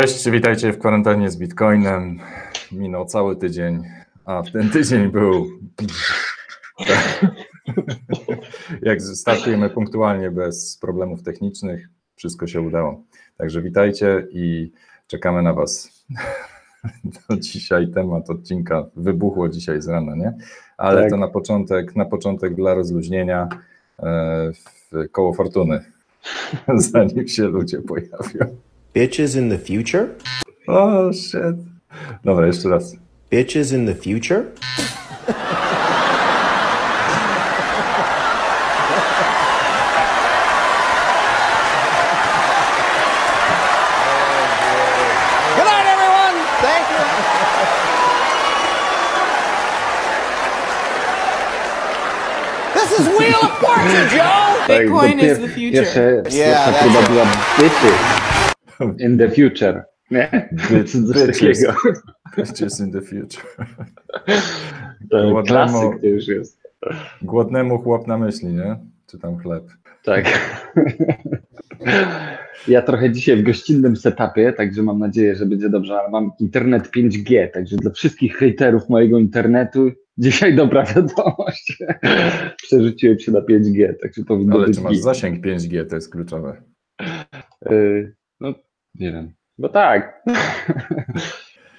Cześć, witajcie w kwarantannie z Bitcoinem. Minął cały tydzień, a w ten tydzień był. Jak startujemy punktualnie, bez problemów technicznych, wszystko się udało. Także witajcie i czekamy na Was. To dzisiaj temat odcinka wybuchło dzisiaj z rana, nie? Ale tak. to na początek, na początek dla rozluźnienia e, koło fortuny, zanim się ludzie pojawią. Bitches in the future? Oh shit. Dobra, jeszcze raz. Bitches in the future? Good night, everyone. Thank you. This is Wheel of Fortune, Joe. Bitcoin is the future. Jeszcze Yeah, pierwsza that's próba it. była bitches in the future. Nie? Bitches. takiego. Bitches in the future. Klasyk to już jest. Głodnemu chłop na myśli, nie? Czy tam chleb. Tak. Ja trochę dzisiaj w gościnnym setupie, także mam nadzieję, że będzie dobrze, ale mam internet 5G, także dla wszystkich hejterów mojego internetu dzisiaj dobra wiadomość. Przerzuciłem się na 5G, także powinno Ale być czy masz zasięg 5G, to jest kluczowe. Y, No, nie wiem. Bo tak.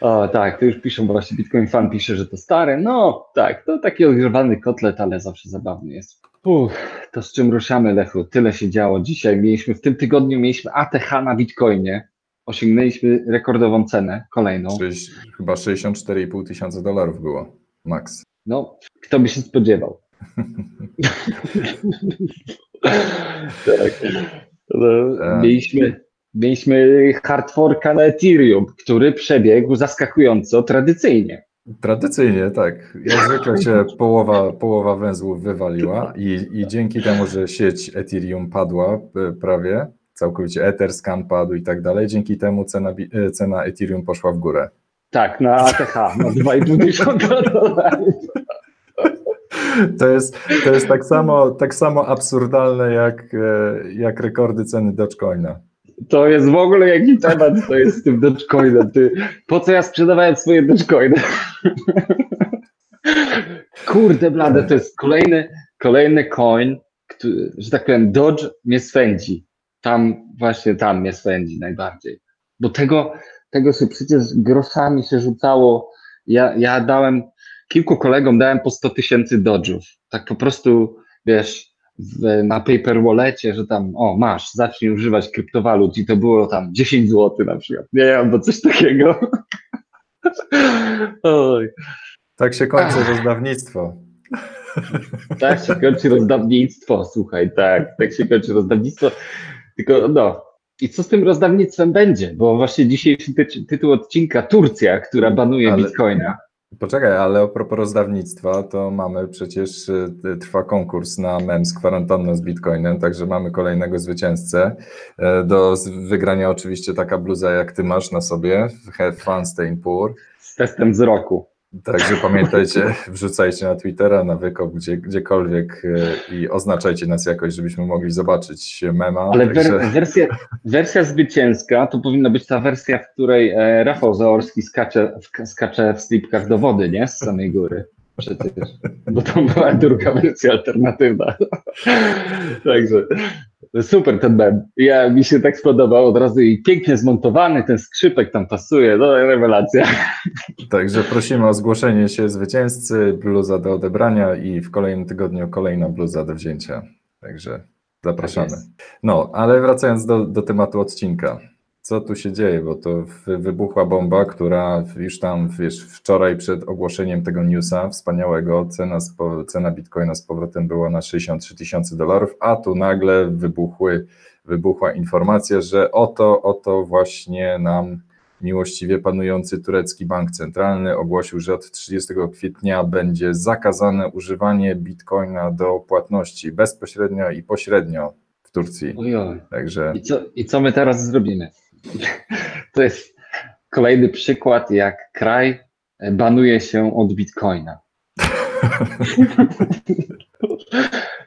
O, tak, to już piszą właśnie, Bitcoin Fan pisze, że to stare. No, tak, to taki ogrzewany kotlet, ale zawsze zabawny jest. Uff, to z czym ruszamy, Lechu? Tyle się działo dzisiaj. Mieliśmy, w tym tygodniu mieliśmy ATH na Bitcoinie. Osiągnęliśmy rekordową cenę, kolejną. Sześć- Chyba 64,5 tysiąca dolarów było. Max. No, kto by się spodziewał? tak. No, E. mieliśmy, mieliśmy hard forka na Ethereum, który przebiegł zaskakująco tradycyjnie. Tradycyjnie, tak. Jak zwykle się połowa, połowa węzłów wywaliła i, i dzięki temu, że sieć Ethereum padła e, prawie, całkowicie Etherscan padł i tak dalej, dzięki temu cena, e, cena Ethereum poszła w górę. Tak, na ATH, na 2,5 tysiąca dolarów. To jest, to jest tak, samo, tak samo absurdalne jak, e, jak rekordy ceny Dogecoina. To jest w ogóle jaki temat to jest z tym Dogecoinem. Ty, po co ja sprzedawałem swoje Dogecoiny? Kurde blade, to jest kolejny, kolejny coin, który, że tak powiem, Dodge mnie swędzi. Tam, właśnie tam mnie swędzi najbardziej. Bo tego, tego się przecież groszami się rzucało. Ja, ja dałem, kilku kolegom dałem po 100 tysięcy Dodge'ów. Tak po prostu, wiesz, w, na paper wallecie, że tam, o masz, zacznij używać kryptowalut i to było tam 10 zł na przykład, nie, albo coś takiego. Oj, Tak się kończy rozdawnictwo. tak się kończy rozdawnictwo, słuchaj, tak, tak się kończy rozdawnictwo, tylko no, i co z tym rozdawnictwem będzie, bo właśnie dzisiejszy ty tytuł odcinka Turcja, która banuje Ale- bitcoina. Poczekaj, ale a propos rozdawnictwa, to mamy przecież, y, trwa konkurs na mem z kwarantanną z Bitcoinem, także mamy kolejnego zwycięzcę. E, Do wygrania oczywiście taka bluza jak ty masz na sobie, Have Fun Stay Poor. Z testem wzroku. Także pamiętajcie, wrzucajcie na Twittera, na wykop, gdzie, gdziekolwiek e, i oznaczajcie nas jakoś, żebyśmy mogli zobaczyć mema. Ale także... wer wersja, wersja zwycięska to powinna być ta wersja, w której e, Rafał Zaorski skacze, w, skacze w slipkach do wody, nie? Z samej góry. Przecież. Bo to była druga wersja alternatywna. Także super ten mem. Ja, mi się tak spodobał od razu i pięknie zmontowany, ten skrzypek tam pasuje, no rewelacja. Także prosimy o zgłoszenie się zwycięzcy, bluza do odebrania i w kolejnym tygodniu kolejna bluza do wzięcia. Także zapraszamy. Tak. No, ale wracając do, do tematu odcinka. Co tu się dzieje? Bo to wy- wybuchła bomba, która już tam, wiesz, wczoraj przed ogłoszeniem tego newsa wspaniałego, cena, cena bitcoina z powrotem była na 63 tysiące dolarów, a tu nagle wybuchły, wybuchła informacja, że oto, oto właśnie nam miłościwie panujący turecki bank centralny ogłosił, że od 30 kwietnia będzie zakazane używanie bitcoina do płatności bezpośrednio i pośrednio w Turcji. Ojoj. Także I co, I co my teraz zrobimy? To jest kolejny przykład, jak kraj banuje się od bitcoina.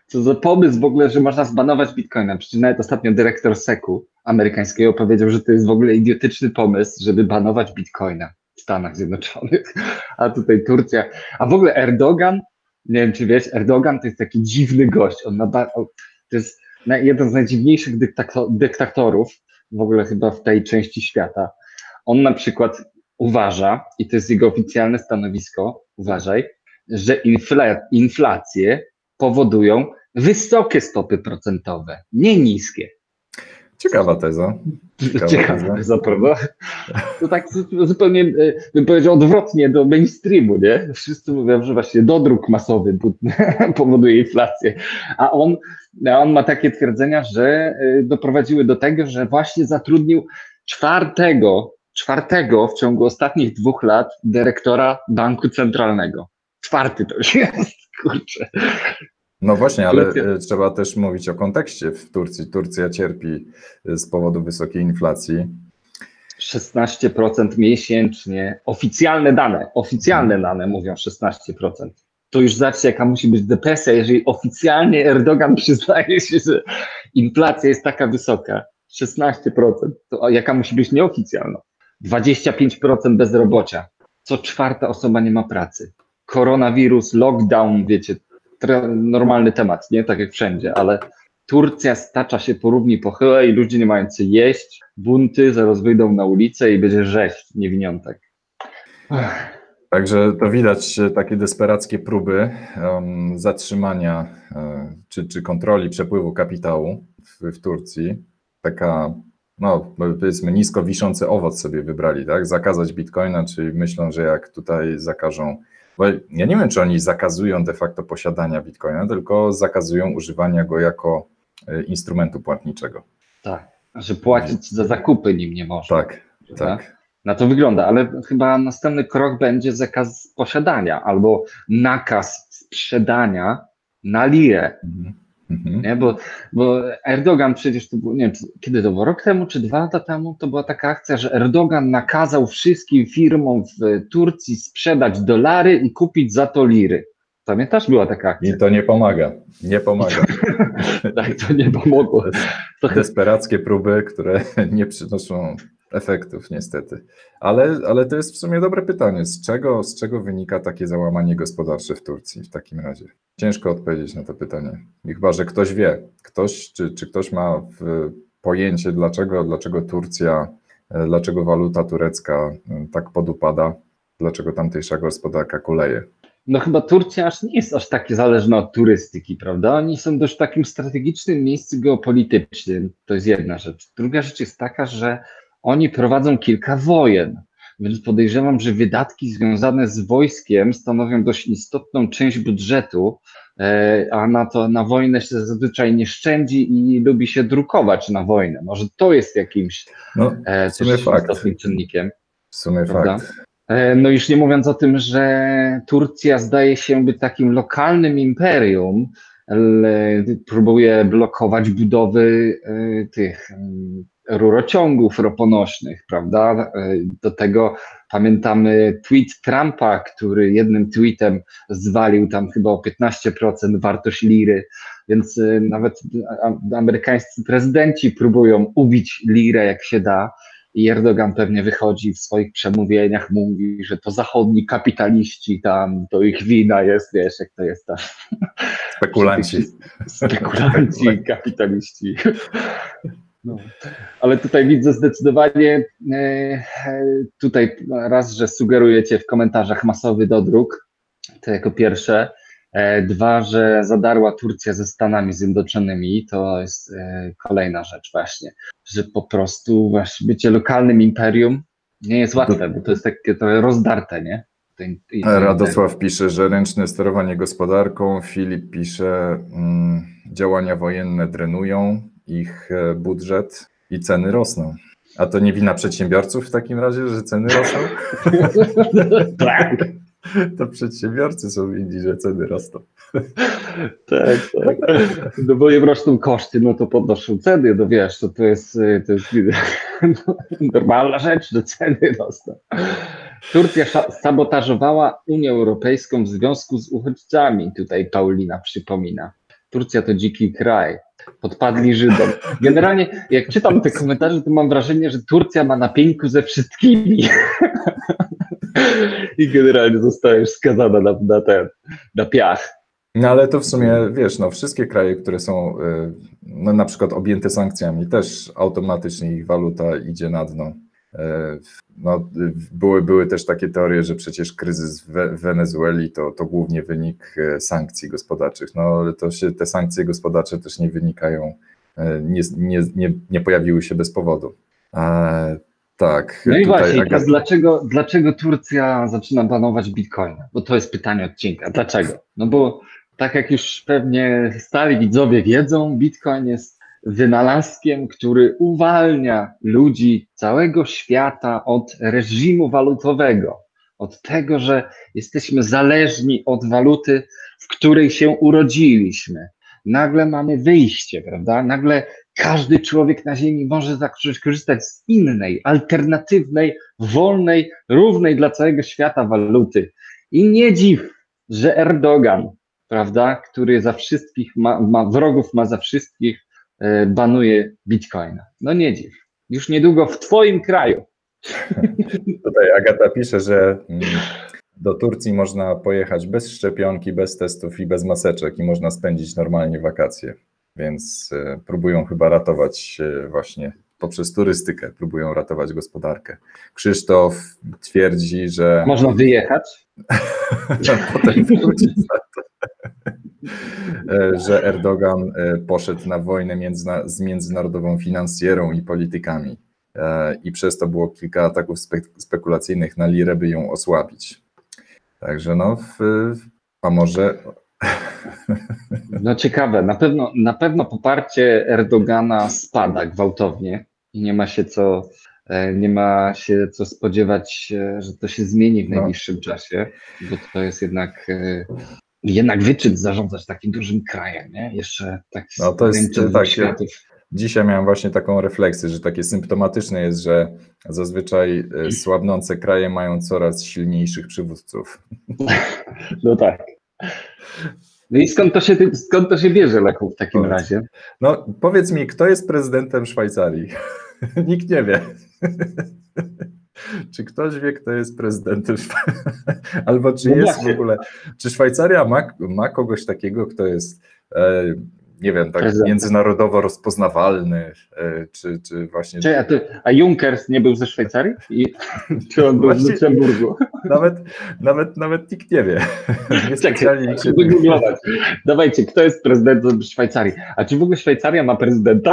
Co za pomysł w ogóle, że można zbanować bitcoina. Przecież nawet ostatnio dyrektor SEC-u amerykańskiego powiedział, że to jest w ogóle idiotyczny pomysł, żeby banować bitcoina w Stanach Zjednoczonych. A tutaj Turcja. A w ogóle Erdogan, nie wiem czy wiesz, Erdogan to jest taki dziwny gość. On to jest jeden z najdziwniejszych dyktatorów w ogóle chyba w tej części świata. On na przykład uważa, i to jest jego oficjalne stanowisko, uważaj, że infla, inflacje powodują wysokie stopy procentowe, nie niskie. Ciekawa teza. Ciekawa, Ciekawa teza, prawda? To tak zupełnie, e, bym powiedział, odwrotnie do mainstreamu, nie? Wszyscy mówią, że właśnie dodruk masowy powoduje inflację, a on, a on ma takie twierdzenia, że e, doprowadziły do tego, że właśnie zatrudnił czwartego, czwartego w ciągu ostatnich dwóch lat dyrektora banku centralnego. Czwarty to już jest, kurczę. No właśnie, ale e, trzeba też mówić o kontekście w Turcji. Turcja cierpi e, z powodu wysokiej inflacji. 16% miesięcznie. Oficjalne dane, oficjalne dane mówią 16%. To już zobaczcie, jaka musi być depresja, jeżeli oficjalnie Erdogan przyznaje się, że inflacja jest taka wysoka. 16%. To jaka musi być nieoficjalna? 25% bezrobocia. Co czwarta osoba nie ma pracy. Koronawirus, lockdown, wiecie, normalny temat, nie? Tak jak wszędzie, ale Turcja stacza się po równi pochyłej, ludzie nie mają co jeść, bunty, zaraz wyjdą na ulicę i będzie rzeź niewiniątek. Także to widać takie desperackie próby um, zatrzymania um, czy, czy kontroli przepływu kapitału w, w Turcji. Taka, no powiedzmy, nisko wiszący owoc sobie wybrali, tak? Zakazać bitcoina, czyli myślą, że jak tutaj zakażą bo ja nie wiem, czy oni zakazują de facto posiadania bitcoina, tylko zakazują używania go jako e, instrumentu płatniczego. Tak, że płacić za zakupy nim nie można. Tak, tak. Na to wygląda, ale chyba następny krok będzie zakaz posiadania albo nakaz sprzedania na lirę. Mhm. Mhm. Nie? Bo, bo Erdogan przecież to było, nie wiem, kiedy to było, rok temu czy dwa lata temu, to była taka akcja, że Erdogan nakazał wszystkim firmom w Turcji sprzedać dolary i kupić za to liry. Pamiętasz, była taka akcja. I to nie pomaga. Nie pomaga. tak, to nie pomogło. Desperackie próby, które nie przynoszą efektów, niestety. Ale, ale to jest w sumie dobre pytanie. Z czego, z czego wynika takie załamanie gospodarcze w Turcji w takim razie? Ciężko odpowiedzieć na to pytanie. I chyba, że ktoś wie, ktoś, czy, czy ktoś ma pojęcie, dlaczego, dlaczego Turcja, e, dlaczego waluta turecka e, tak podupada, dlaczego tamtejsza gospodarka kuleje. No chyba Turcja aż nie jest aż tak zależna od turystyki, prawda? Oni są dość takim strategicznym miejscu geopolitycznym. To jest jedna rzecz. Druga rzecz jest taka, że oni prowadzą kilka wojen, więc podejrzewam, że wydatki związane z wojskiem stanowią dość istotną część budżetu, e, a na to na wojnę się zazwyczaj nie szczędzi i lubi się drukować na wojnę. Może to jest jakimś no, e, w sumie fakt. istotnym czynnikiem. W sumie prawda? fakt. E, no już nie mówiąc o tym, że Turcja zdaje się być takim lokalnym imperium, próbuje blokować budowy tych rurociągów roponośnych, prawda? E, do tego pamiętamy tweet Trumpa, który jednym tweetem zwalił tam chyba o 15% wartość liry, więc e, nawet amerykańscy prezydenci próbują ubić lirę jak się da. I Erdogan pewnie wychodzi w swoich przemówieniach, mówi, że to zachodni kapitaliści tam, to ich wina jest, wiesz, jak to jest tam. Spekulanci. Spekulanci, kapitaliści. No. Ale tutaj widzę zdecydowanie, e, tutaj raz, że sugerujecie w komentarzach masowy dodruk, to jako pierwsze. E, dwa, że zadarła Turcja ze Stanami Zjednoczonymi, to jest e, kolejna rzecz właśnie, że po prostu właśnie bycie lokalnym imperium nie jest łatwe, bo to jest takie to rozdarte, nie? Radosław pisze, że ręczne sterowanie gospodarką, Filip pisze, mm, działania wojenne drenują, ich e, budżet i ceny rosną. A to nie wina przedsiębiorców w takim razie, że ceny rosną? tak. To przedsiębiorcy są winni, że ceny rosną. tak, tak. No bo im rosną koszty, no to podnoszą ceny, no wiesz, to, to jest, to jest normalna rzecz, że ceny rosną. Turcja sabotażowała Unię Europejską w związku z uchodźcami, tutaj Paulina przypomina Turcja to dziki kraj. Podpadli Żydom. Generalnie, jak czytam te komentarze, to mam wrażenie, że Turcja ma na pieńku ze wszystkimi. I generalnie została już skazana na, na ten, na piach. No ale to w sumie, wiesz, no wszystkie kraje, które są y, no, na przykład objęte sankcjami, też automatycznie ich waluta idzie na dno. No, były, były też takie teorie, że przecież kryzys w We- w Wenezueli to, to głównie wynik y, sankcji gospodarczych. No ale to się, te sankcje gospodarcze też nie wynikają, y, nie, nie, nie, nie pojawiły się bez powodu. E, tak. No i właśnie, Agata- teraz dlaczego, dlaczego Turcja zaczyna banować bitcoina? Bo to jest pytanie odcinka. Dlaczego? No bo tak jak już pewnie stali widzowie wiedzą, bitcoin jest wynalazkiem, który uwalnia ludzi całego świata od reżimu walutowego, od tego, że jesteśmy zależni od waluty, w której się urodziliśmy. Nagle mamy wyjście, prawda? Nagle każdy człowiek na Ziemi może zacząć korzystać z innej, alternatywnej, wolnej, równej dla całego świata waluty. I nie dziw, że Erdogan, prawda, który za wszystkich ma, ma wrogów, ma za wszystkich, banuje bitcoina. No nie dziw. Już niedługo w Twoim kraju. Tutaj Agata pisze, że mm, do Turcji można pojechać bez szczepionki, bez testów i bez maseczek i można spędzić normalnie wakacje. Więc e, próbują chyba ratować e, właśnie poprzez turystykę, próbują ratować gospodarkę. Krzysztof twierdzi, że Można wyjechać. potem wrócić to, e, że Erdogan e, poszedł na wojnę międzyna- z międzynarodową finansjerą i politykami. E, I przez to było kilka ataków spe spekulacyjnych na lirę, by ją osłabić. Także no, w, a może No ciekawe, na pewno, na pewno poparcie Erdogana spada gwałtownie i nie ma się co, e, nie ma się co spodziewać, e, że to się zmieni w No. najbliższym czasie, bo to jest jednak, e, jednak wyczyn zarządzać takim dużym krajem, nie? Jeszcze tak z No, to jest, tak, światów. Dzisiaj miałem właśnie taką refleksję, że takie symptomatyczne jest, że zazwyczaj e, słabnące kraje mają coraz silniejszych przywódców. No tak. No i skąd to się, skąd to się bierze, Lechu, w takim Powiedz. razie? No, powiedz mi, kto jest prezydentem Szwajcarii? Nikt nie wie. Czy ktoś wie, kto jest prezydentem? Albo czy No jest w ogóle, czy Szwajcaria ma, ma kogoś takiego, kto jest, e, nie wiem, tak międzynarodowo rozpoznawalny, e, czy, czy właśnie Czy, a, ty, a Junkers nie był ze Szwajcarii? I, czy on był w Właśnie- Luksemburgu? nawet, nawet, nawet nikt nie wie. Niespecjalnie Czekaj, wygooglować. Dawajcie, kto jest prezydentem Szwajcarii? A czy w ogóle Szwajcaria ma prezydenta?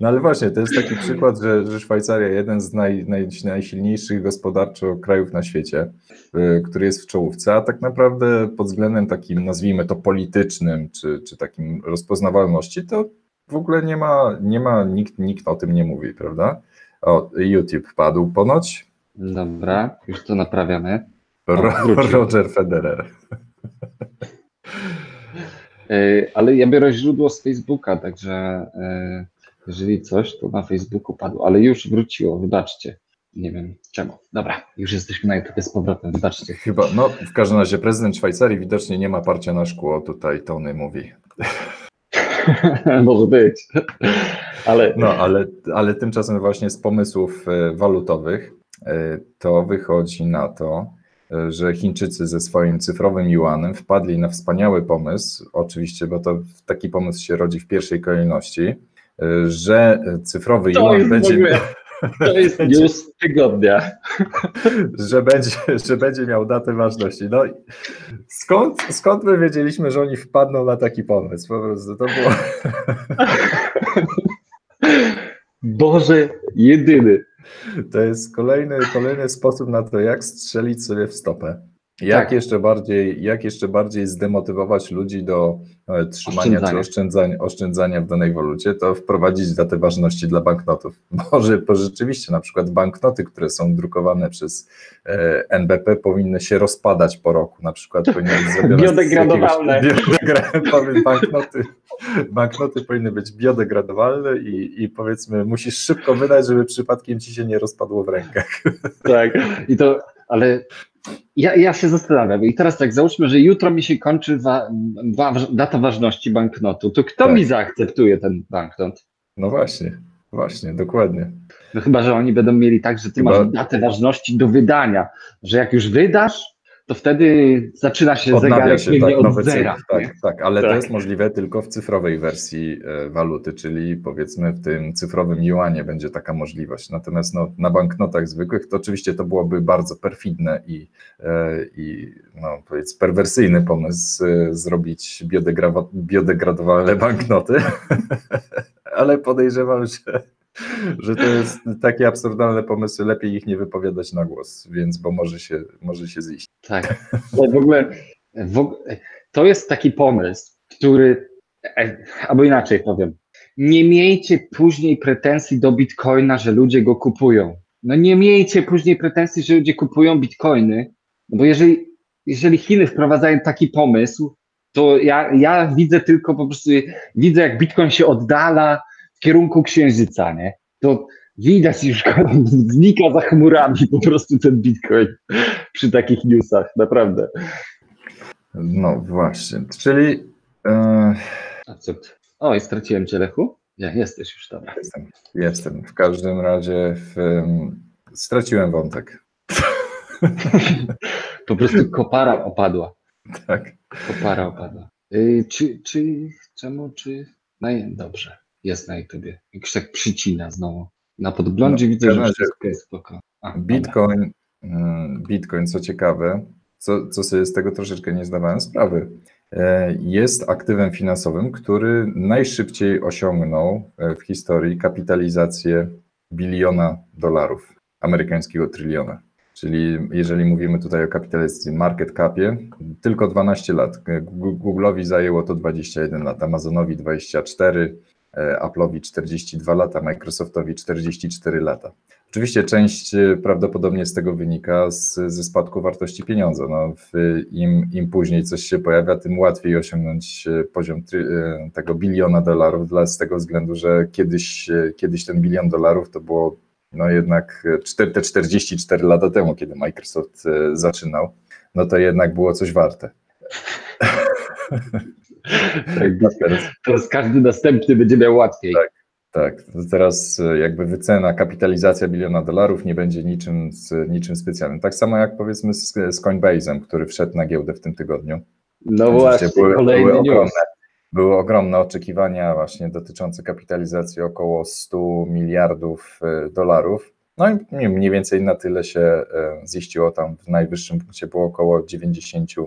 No ale właśnie, to jest taki przykład, że, że Szwajcaria, jeden z naj, naj, najsilniejszych gospodarczo krajów na świecie, y, który jest w czołówce, a tak naprawdę pod względem takim, nazwijmy to politycznym, czy, czy takim rozpoznawalności, to w ogóle nie ma, nie ma nikt, nikt o tym nie mówi, prawda? O, YouTube padł ponoć. Dobra, już to naprawiamy. Ro. Roger Federer. E, Ale ja biorę źródło z Facebooka, także e, jeżeli coś, to na Facebooku padło, ale już wróciło, wybaczcie. Nie wiem czemu. Dobra, już jesteśmy na YouTube z powrotem, wybaczcie. Chyba, no w każdym razie prezydent Szwajcarii widocznie nie ma parcia na szkło, tutaj Tony mówi. Może być. Ale No, ale, ale tymczasem właśnie z pomysłów e, walutowych e, to wychodzi na to, e, że Chińczycy ze swoim cyfrowym yuanem wpadli na wspaniały pomysł, oczywiście, bo to taki pomysł się rodzi w pierwszej kolejności, że cyfrowy to yuan będzie, ogóle, to jest news tygodnia. że będzie, że będzie miał datę ważności. No skąd, skąd my wiedzieliśmy, że oni wpadną na taki pomysł? Po prostu to było. Boże, jedyny. To jest kolejny, kolejny sposób na to, jak strzelić sobie w stopę. Jak, Tak. jeszcze bardziej, jak jeszcze bardziej zdemotywować ludzi do trzymania Oszczędzania. czy oszczędzania, oszczędzania w danej walucie, to wprowadzić datę ważności dla banknotów. Może bo rzeczywiście na przykład banknoty, które są drukowane przez e, NBP powinny się rozpadać po roku. Na przykład powinny Biodegradowalne. jakiegoś- Biodegra- powiem, banknoty, banknoty powinny być biodegradowalne i, i powiedzmy musisz szybko wydać, żeby przypadkiem ci się nie rozpadło w rękach. Tak. I to, ale ja, ja się zastanawiam i teraz tak, załóżmy, że jutro mi się kończy wa, wa, data ważności banknotu, to kto Tak. mi zaakceptuje ten banknot? No właśnie, właśnie, dokładnie. No chyba, że oni będą mieli tak, że ty Chyba- masz datę ważności do wydania, że jak już wydasz, to wtedy zaczyna się Odnawia zegarek się tak, od nowy zera. cykl, tak, tak, ale to Tak. jest możliwe tylko w cyfrowej wersji e, waluty, czyli powiedzmy w tym cyfrowym juanie będzie taka możliwość. Natomiast no, na banknotach zwykłych to oczywiście to byłoby bardzo perfidne i, e, i no, powiedz perwersyjny pomysł e, zrobić biodegra- biodegradowalne banknoty, ale podejrzewam, że, że to jest takie absurdalne pomysły, lepiej ich nie wypowiadać na głos, więc bo może się, może się ziść. Tak. W ogóle w, to jest taki pomysł, który, e, albo inaczej powiem, nie miejcie później pretensji do bitcoina, że ludzie go kupują. No nie miejcie później pretensji, że ludzie kupują bitcoiny, no bo jeżeli, jeżeli Chiny wprowadzają taki pomysł, to ja, ja widzę tylko po prostu, widzę jak bitcoin się oddala w kierunku księżyca, nie? To widać już, znika za chmurami po prostu ten bitcoin przy takich newsach, naprawdę. No właśnie, czyli e? O, i straciłem cię, Lechu? Nie, jesteś już, dobra. jestem, jestem. W każdym razie w, em, straciłem wątek. Po prostu kopara opadła. Tak. Kopara opadła. Y, czy, czy, czemu, czy... No i dobrze, jest na YouTubie. Jakoś tak przycina znowu. Na podglądzie No, widzę, że wszystko jest spoko. A. Bitcoin, mm, Bitcoin, co ciekawe, co, co sobie z tego troszeczkę nie zdawałem sprawy, e, jest aktywem finansowym, który najszybciej osiągnął e, w historii kapitalizację biliona dolarów, amerykańskiego tryliona. Czyli jeżeli mówimy tutaj o kapitalizacji market capie, tylko 12 lat. Google'owi zajęło to 21 lat, Amazonowi 24, e, Apple'owi 42 lata, Microsoftowi 44 lata. Oczywiście część e, prawdopodobnie z tego wynika z, ze spadku wartości pieniądza. No, w, im, Im później coś się pojawia, tym łatwiej osiągnąć e, poziom e, tego biliona dolarów, dla, z tego względu, że kiedyś, e, kiedyś ten bilion dolarów to było no jednak e, czter- te 44 lata temu, kiedy Microsoft e, zaczynał, no to jednak było coś warte. Tak, Teraz, teraz każdy następny będzie miał łatwiej. Tak. tak, teraz e, jakby wycena, kapitalizacja biliona dolarów nie będzie niczym, niczym specjalnym. Tak samo jak powiedzmy z, z Coinbase'em, który wszedł na giełdę w tym tygodniu. No właśnie, były, kolejny były, ogromne, były ogromne oczekiwania właśnie dotyczące kapitalizacji około 100 miliardów e, dolarów. No i nie- mniej więcej na tyle się e, ziściło tam w najwyższym punkcie było około 90, e,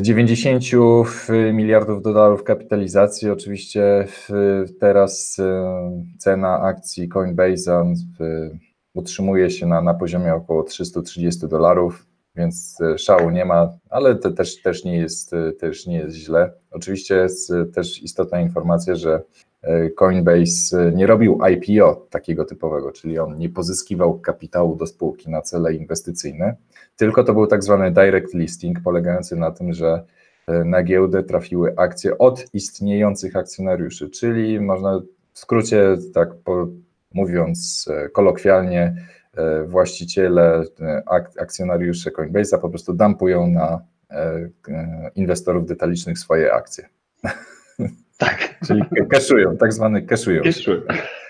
90 miliardów dolarów kapitalizacji. Oczywiście teraz e, cena akcji Coinbase'a e, utrzymuje się na, na poziomie około 330 dolarów więc e, szału nie ma, ale to też, też, nie jest, e, też nie jest źle. Oczywiście jest e, też istotna informacja, że e, Coinbase e, nie robił IPO takiego typowego, czyli on nie pozyskiwał kapitału do spółki na cele inwestycyjne, tylko to był tak zwany direct listing, polegający na tym, że e, na giełdę trafiły akcje od istniejących akcjonariuszy, czyli można w skrócie, tak mówiąc e, kolokwialnie, e, właściciele, e, ak- akcjonariusze Coinbase'a po prostu dumpują na e, e, inwestorów detalicznych swoje akcje. Tak, Czyli cashują, tak zwany.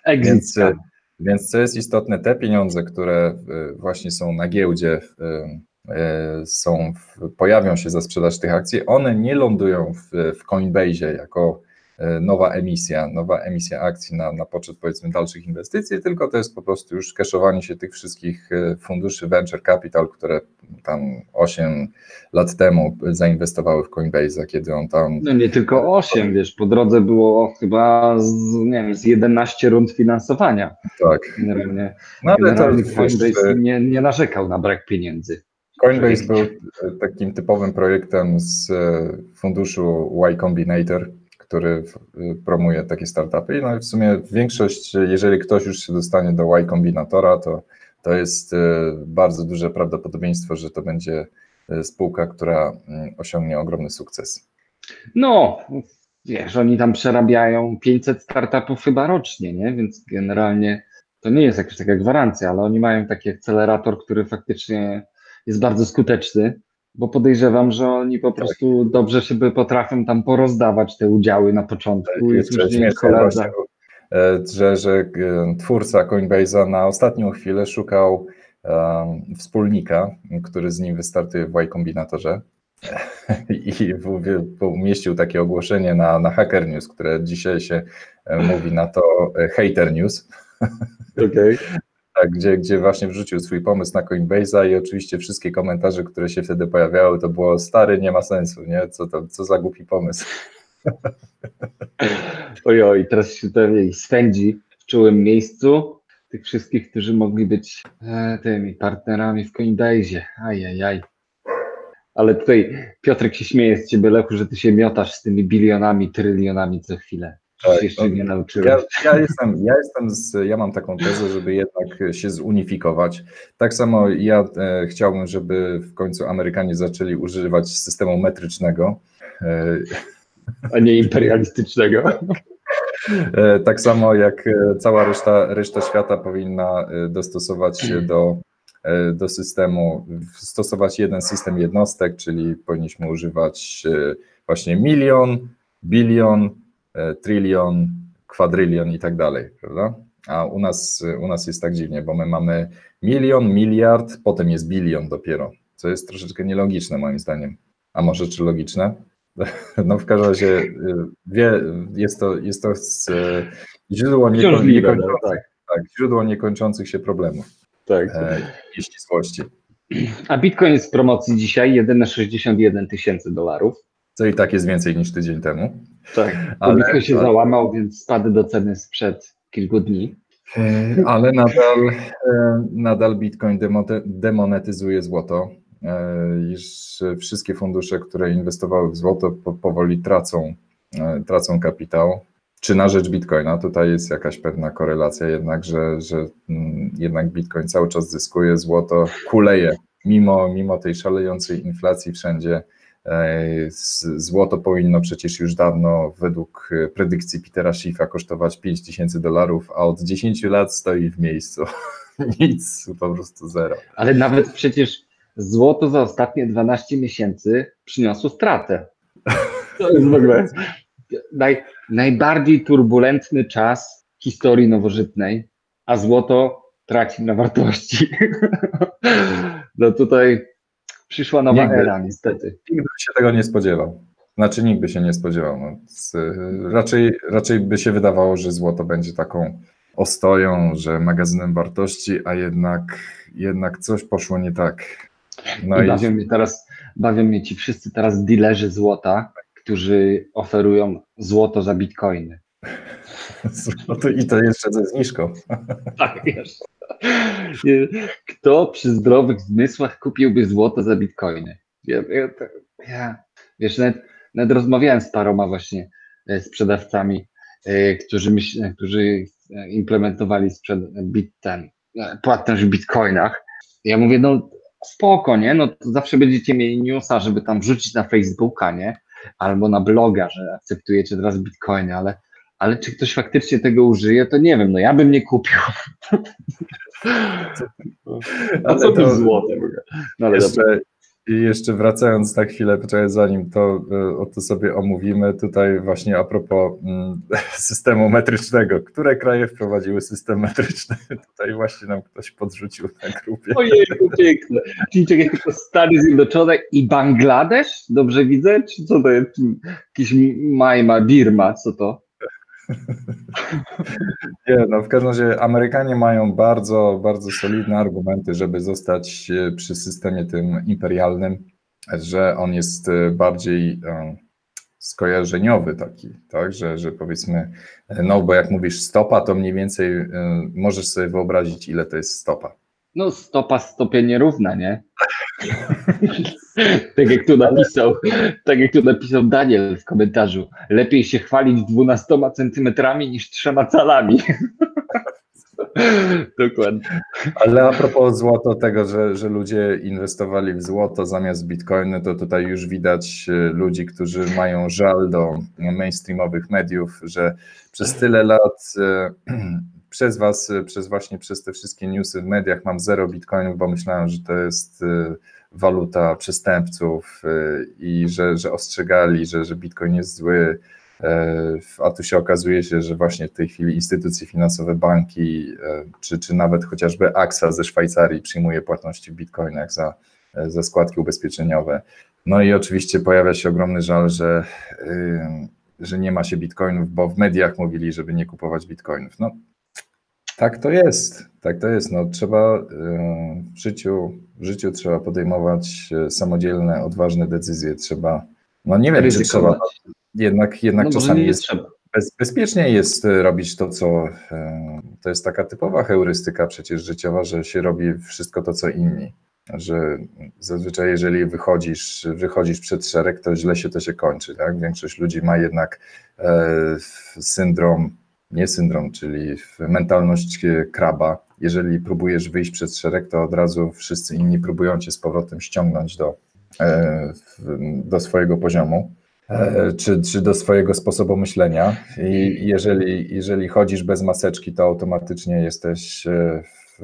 Exit Więc, e, więc co jest istotne, te pieniądze, które e, właśnie są na giełdzie, e, są, pojawią się za sprzedaż tych akcji, one nie lądują w, w Coinbase jako nowa emisja, nowa emisja akcji na, na poczet powiedzmy dalszych inwestycji, tylko to jest po prostu już kaszowanie się tych wszystkich e, funduszy venture capital, które tam 8 lat temu zainwestowały w Coinbase'a, kiedy on tam No nie tylko 8, wiesz, po drodze było chyba z, nie wiem, z 11 rund finansowania. tak. Generalnie, No ale to generalnie wiesz, Coinbase e, nie, nie narzekał na brak pieniędzy. Coinbase był e, takim typowym projektem z e, funduszu Y Combinator, który e, promuje takie startupy. No i w sumie większość, jeżeli ktoś już się dostanie do Y Combinatora, to, to jest e, bardzo duże prawdopodobieństwo, że to będzie e, spółka, która mm, osiągnie ogromny sukces. No, wiesz, oni tam przerabiają 500 startupów chyba rocznie, nie? Więc generalnie to nie jest jakaś taka gwarancja, ale oni mają taki akcelerator, który faktycznie jest bardzo skuteczny, bo podejrzewam, że oni po prostu dobrze sobie potrafią tam porozdawać te udziały na początku i Jeszcze później śmieszne koledza. właśnie, e, że, że e, twórca Coinbase'a na ostatnią chwilę szukał um, wspólnika, który z nim wystartuje w Y Kombinatorze i w- w- umieścił takie ogłoszenie na, na Hacker News, które dzisiaj się e, mówi na to e, Hater News, Okej. Tak, gdzie, gdzie właśnie wrzucił swój pomysł na Coinbase'a i oczywiście wszystkie komentarze, które się wtedy pojawiały, to było stary, nie ma sensu, nie? Co, to, co za głupi pomysł. Ojoj, teraz się pewnie swędzi w czułym miejscu tych wszystkich, którzy mogli być e, tymi partnerami w Coinbase'ie. Ajajaj. Ale tutaj Piotrek się śmieje z ciebie, Lechu, że ty się miotasz z tymi bilionami, trylionami co chwilę. Tak, Tak, jeszcze no, nie Ja, nauczyłem. ja, jestem, ja jestem z, ja mam taką tezę, żeby jednak się zunifikować. Tak samo ja e, chciałbym, żeby w końcu Amerykanie zaczęli używać systemu metrycznego. E, A nie imperialistycznego. e, tak samo jak e, cała reszta, reszta świata powinna e, dostosować się do, do systemu, stosować jeden system jednostek, czyli powinniśmy używać właśnie milion, bilion, e, trylion, kwadrylion i tak dalej, prawda? A u nas, u nas jest tak dziwnie, bo my mamy milion, miliard, potem jest bilion dopiero, co jest troszeczkę nielogiczne moim zdaniem. A może czy logiczne? No w każdym razie y, wie, jest to, jest to z, y, źródło, nieko, Wciążliwe, no, niekończących, tak. tak, źródło niekończących się problemów tak. e, nieścisłości. A Bitcoin jest w promocji dzisiaj, jedyne 61 tysięcy dolarów. Co i tak jest więcej niż tydzień temu. Tak. Ale- Bitcoin się załamał, więc spadł do ceny sprzed kilku dni. E, Ale nadal, e, nadal Bitcoin demonetyzuje złoto, e, iż wszystkie fundusze, które inwestowały w złoto, po- powoli tracą, tracą kapitał. Czy na rzecz Bitcoina? Tutaj jest jakaś pewna korelacja jednak, że, że mm, jednak Bitcoin cały czas zyskuje, złoto kuleje, mimo, mimo tej szalejącej inflacji wszędzie. E, Złoto powinno przecież już dawno, według e, predykcji Petera Schiffa, kosztować 5000 dolarów, a od 10 lat stoi w miejscu. Nic, po prostu zero. Ale nawet przecież złoto za ostatnie 12 miesięcy przyniosło stratę. To jest w ogóle naj, najbardziej turbulentny czas w historii nowożytnej, a złoto traci na wartości. No tutaj przyszła nowa Nigdy. era, niestety. Nikt by się tego nie spodziewał. Znaczy nikt by się nie spodziewał. No, z, raczej, raczej by się wydawało, że złoto będzie taką ostoją, że magazynem wartości, a jednak, jednak coś poszło nie tak. No I i bawią mnie teraz, bawią mnie ci wszyscy teraz dealerzy złota, którzy oferują złoto za bitcoiny. złoto, i to jeszcze ze zniżką. Tak, wiesz. Nie, Kto przy zdrowych zmysłach kupiłby złoto za bitcoiny? Ja, ja, ja, wiesz, nawet, nawet rozmawiałem z paroma właśnie e, sprzedawcami, e, którzy, myśl, którzy e, implementowali sprzed, bit, ten, płatność w bitcoinach. Ja mówię, no spoko, nie? No to zawsze będziecie mieli newsa, żeby tam wrzucić na Facebooka, nie? Albo na bloga, że akceptujecie teraz bitcoiny, ale ale czy ktoś faktycznie tego użyje, to nie wiem, no ja bym nie kupił. A co to- złote? No ale dobra. Jeszcze, i jeszcze wracając na chwilę, poczekaj, zanim to, o to sobie omówimy, tutaj właśnie a propos mm, systemu metrycznego. Które kraje wprowadziły system metryczny? Tutaj właśnie nam ktoś podrzucił na grupie. Ojejku, piękne. Czyli czekaj, tylko Stany Zjednoczone i Bangladesz? Dobrze widzę? Czy co to jest? Jakiś Majma, Birma, co to? Nie, no w każdym razie Amerykanie mają bardzo, bardzo solidne argumenty, żeby zostać e, przy systemie tym imperialnym, że on jest e, bardziej e, skojarzeniowy taki, tak, że, że powiedzmy, no bo jak mówisz stopa, to mniej więcej możesz sobie wyobrazić, ile to jest stopa. No stopa stopie nierówna, nie? tak jak tu napisał, tak jak tu napisał Daniel w komentarzu. Lepiej się chwalić 12 centymetrami niż trzema calami. Dokładnie. Ale a propos złoto, tego, że, że ludzie inwestowali w złoto zamiast bitcoiny, to tutaj już widać e, ludzi, którzy mają żal do mainstreamowych mediów, że przez tyle lat e, przez was, przez właśnie przez te wszystkie newsy w mediach mam zero bitcoinów, bo myślałem, że to jest waluta przestępców i że, że ostrzegali, że, że bitcoin jest zły, a tu się okazuje się, że właśnie w tej chwili instytucje finansowe, banki, czy, czy nawet chociażby AXA ze Szwajcarii przyjmuje płatności w bitcoinach za, za składki ubezpieczeniowe. No i oczywiście pojawia się ogromny żal, że, że nie ma się bitcoinów, bo w mediach mówili, żeby nie kupować bitcoinów. No tak to jest, tak to jest. No, trzeba w życiu, w życiu trzeba podejmować samodzielne, odważne decyzje. Trzeba, no nie wiem, czy trzeba, jednak, jednak no, czasami jest, bez, bezpiecznie jest robić to, co to jest taka typowa heurystyka przecież życiowa, że się robi wszystko to, co inni że zazwyczaj jeżeli wychodzisz, wychodzisz przed szereg, to źle się to się kończy. Tak? Większość ludzi ma jednak e, syndrom, nie syndrom, czyli mentalność kraba. Jeżeli próbujesz wyjść przed szereg, to od razu wszyscy inni próbują cię z powrotem ściągnąć do, e, do swojego poziomu. E, czy, czy do swojego sposobu myślenia. I jeżeli, jeżeli chodzisz bez maseczki, to automatycznie jesteś w,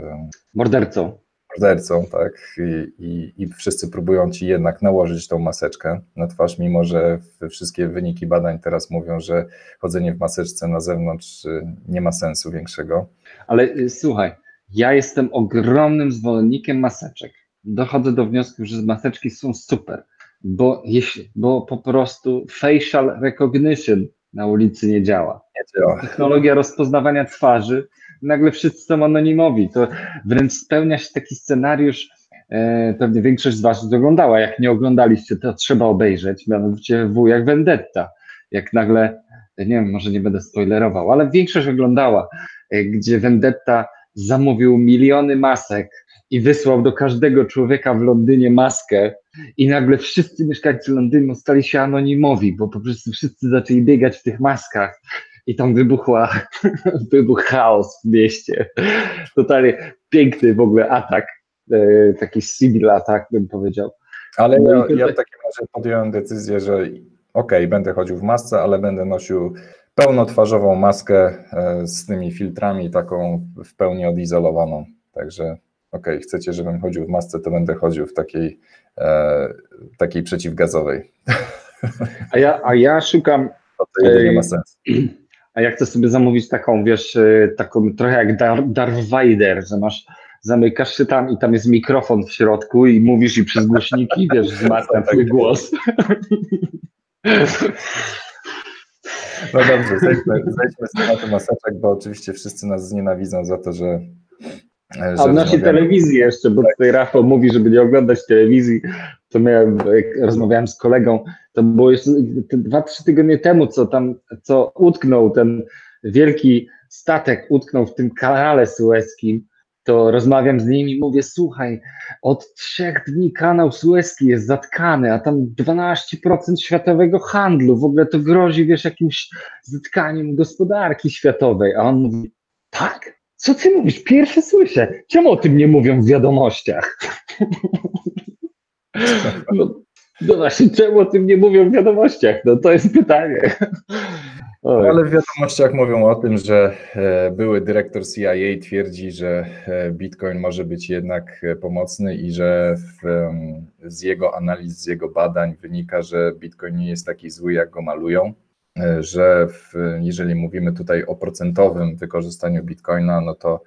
mordercą mordercą, tak? I, i, I, wszyscy próbują ci jednak nałożyć tą maseczkę na twarz, mimo że wszystkie wyniki badań teraz mówią, że chodzenie w maseczce na zewnątrz y, nie ma sensu większego. Ale y, słuchaj, ja jestem ogromnym zwolennikiem maseczek. Dochodzę do wniosku, że maseczki są super, bo, jeśli, bo po prostu facial recognition na ulicy nie działa. Nie działa. Technologia rozpoznawania twarzy nagle wszyscy są anonimowi. To wręcz spełnia się taki scenariusz, e, pewnie większość z Was oglądała. Jak nie oglądaliście, to trzeba obejrzeć, mianowicie W jak Vendetta. Jak nagle, nie wiem, może nie będę spoilerował, ale większość oglądała, e, gdzie Vendetta zamówił miliony masek i wysłał do każdego człowieka w Londynie maskę i nagle wszyscy mieszkańcy Londynu stali się anonimowi, bo po prostu wszyscy zaczęli biegać w tych maskach i tam wybuchła, wybuch chaos w mieście. Totalnie piękny w ogóle atak, e, taki civil atak bym powiedział. Ale no ja, ja w takim razie podjąłem decyzję, że okej, okay, będę chodził w masce, ale będę nosił pełnotwarzową maskę e, z tymi filtrami, taką w pełni odizolowaną. Także okej, okay, chcecie, żebym chodził w masce, to będę chodził w takiej, e, takiej przeciwgazowej. A ja, a ja szukam. To, to nie ma. A jak chcę sobie zamówić taką, wiesz, y, taką trochę jak Dar Darth Vader, że masz, zamykasz się tam i tam jest mikrofon w środku i mówisz i przez głośniki, wiesz, zmarka twój głos. No dobrze, zejdźmy, zejdźmy z tematu maseczek, bo oczywiście wszyscy nas znienawidzą za to, że a odnośnie telewizji jeszcze, bo tutaj Rafał mówi, żeby nie oglądać telewizji, to miałem, jak rozmawiałem z kolegą, to było jeszcze dwa, trzy tygodnie temu, co tam, co utknął ten wielki statek, utknął w tym kanale sueskim, to rozmawiam z nim i mówię, słuchaj, od trzech dni kanał sueski jest zatkany, a tam 12% światowego handlu, w ogóle to grozi, wiesz, jakimś zatkaniem gospodarki światowej, a on mówi, tak? Co ty mówisz? Pierwsze słyszę. Czemu o tym nie mówią w wiadomościach? No, no właśnie, czemu o tym nie mówią w wiadomościach? No to jest pytanie. Ale w wiadomościach mówią o tym, że e, były dyrektor CIA twierdzi, że e, Bitcoin może być jednak e, pomocny i że w, z jego analiz, z jego badań wynika, że Bitcoin nie jest taki zły, jak go malują. Że w, jeżeli mówimy tutaj o procentowym wykorzystaniu bitcoina, no to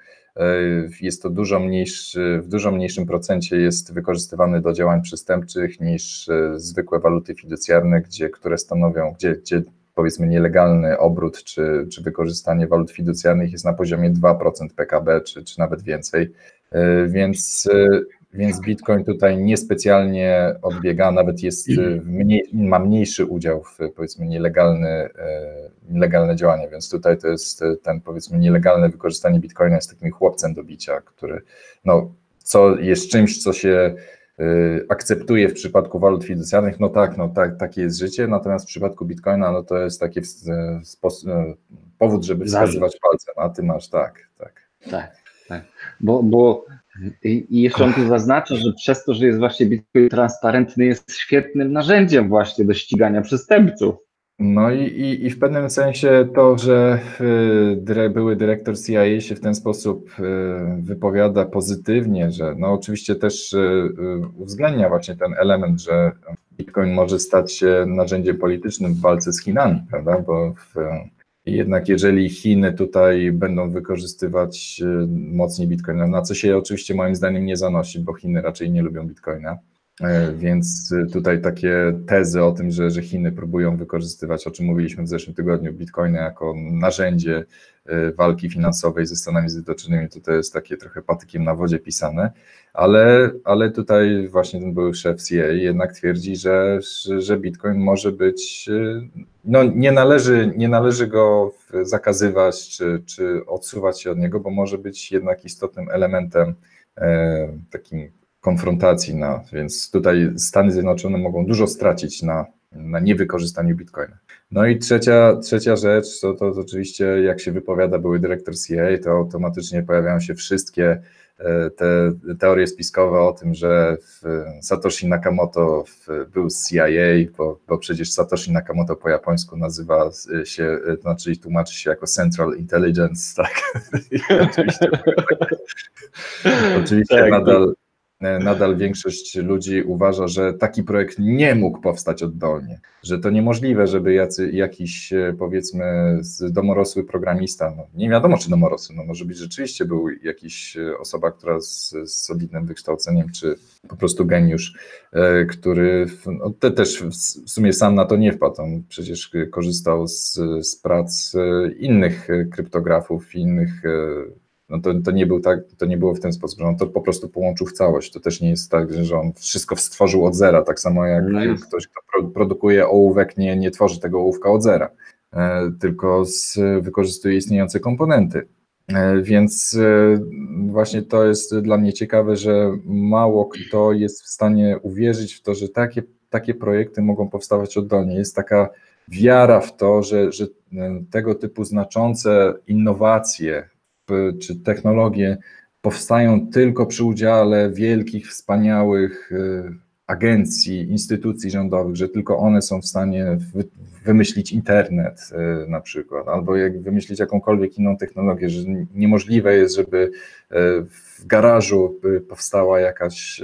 jest to dużo mniejszy, w dużo mniejszym procencie jest wykorzystywany do działań przestępczych niż zwykłe waluty fiducjarne, gdzie, które stanowią, gdzie, gdzie powiedzmy nielegalny obrót czy, czy wykorzystanie walut fiducjarnych jest na poziomie 2% PKB czy, czy nawet więcej. Więc więc Bitcoin tutaj niespecjalnie odbiega, nawet jest mniej, ma mniejszy udział w powiedzmy nielegalny, e, nielegalne działanie, więc tutaj to jest ten powiedzmy nielegalne wykorzystanie Bitcoina jest takim chłopcem do bicia, który no, co jest czymś, co się e, akceptuje w przypadku walut fiducjarnych, no tak, no tak, takie jest życie, natomiast w przypadku Bitcoina, no to jest taki e, powód, żeby wskazywać palcem, a ty masz tak, tak. Tak, tak, bo, bo i, jeszcze on tu zaznacza, że przez to, że jest właśnie Bitcoin transparentny, jest świetnym narzędziem właśnie do ścigania przestępców. No i, i, i w pewnym sensie to, że y, były dyrektor CIA się w ten sposób y, wypowiada pozytywnie, że no oczywiście też y, uwzględnia właśnie ten element, że Bitcoin może stać się narzędziem politycznym w walce z Chinami, prawda? Bo w, jednak jeżeli Chiny tutaj będą wykorzystywać mocniej Bitcoina, na co się oczywiście moim zdaniem nie zanosi, bo Chiny raczej nie lubią Bitcoina, więc tutaj takie tezy o tym, że, że Chiny próbują wykorzystywać, o czym mówiliśmy w zeszłym tygodniu, bitcoiny jako narzędzie e, walki finansowej ze Stanami Zjednoczonymi, to to jest takie trochę patykiem na wodzie pisane, ale, ale tutaj właśnie ten były szef CIA jednak twierdzi, że, że bitcoin może być, e, no nie należy, nie należy go zakazywać czy, czy odsuwać się od niego, bo może być jednak istotnym elementem takim konfrontacji, na, więc tutaj Stany Zjednoczone mogą dużo stracić na, na niewykorzystaniu bitcoina. No i trzecia, trzecia rzecz, to, to, to oczywiście jak się wypowiada były dyrektor CIA, to automatycznie pojawiają się wszystkie e, te teorie spiskowe o tym, że Satoshi Nakamoto był z CIA, bo, bo przecież Satoshi Nakamoto po japońsku nazywa się, to znaczy tłumaczy się jako Central Intelligence, tak? oczywiście, oczywiście tak, nadal, E, nadal większość ludzi uważa, że taki projekt nie mógł powstać oddolnie, że to niemożliwe, żeby jacy, jakiś e, powiedzmy domorosły programista, no nie wiadomo czy domorosły, no może być rzeczywiście był jakiś e, osoba, która z, z solidnym wykształceniem, czy po prostu geniusz, który no, te też w sumie sam na to nie wpadł, on przecież korzystał z, z prac innych kryptografów, innych no to, to nie był tak, to nie było w ten sposób, że on to po prostu połączył w całość. To też nie jest tak, że on wszystko stworzył od zera, tak samo jak no ktoś, kto produkuje ołówek, nie, nie tworzy tego ołówka od zera, e, tylko z, wykorzystuje istniejące komponenty. E, więc e, właśnie to jest dla mnie ciekawe, że mało kto jest w stanie uwierzyć w to, że takie, takie projekty mogą powstawać oddolnie. Jest taka wiara w to, że, że tego typu znaczące innowacje, czy technologie powstają tylko przy udziale wielkich, wspaniałych y, agencji, instytucji rządowych, że tylko one są w stanie wymyślić internet y, na przykład, albo jak wymyślić jakąkolwiek inną technologię, że niemożliwe jest, żeby y, w garażu powstała jakaś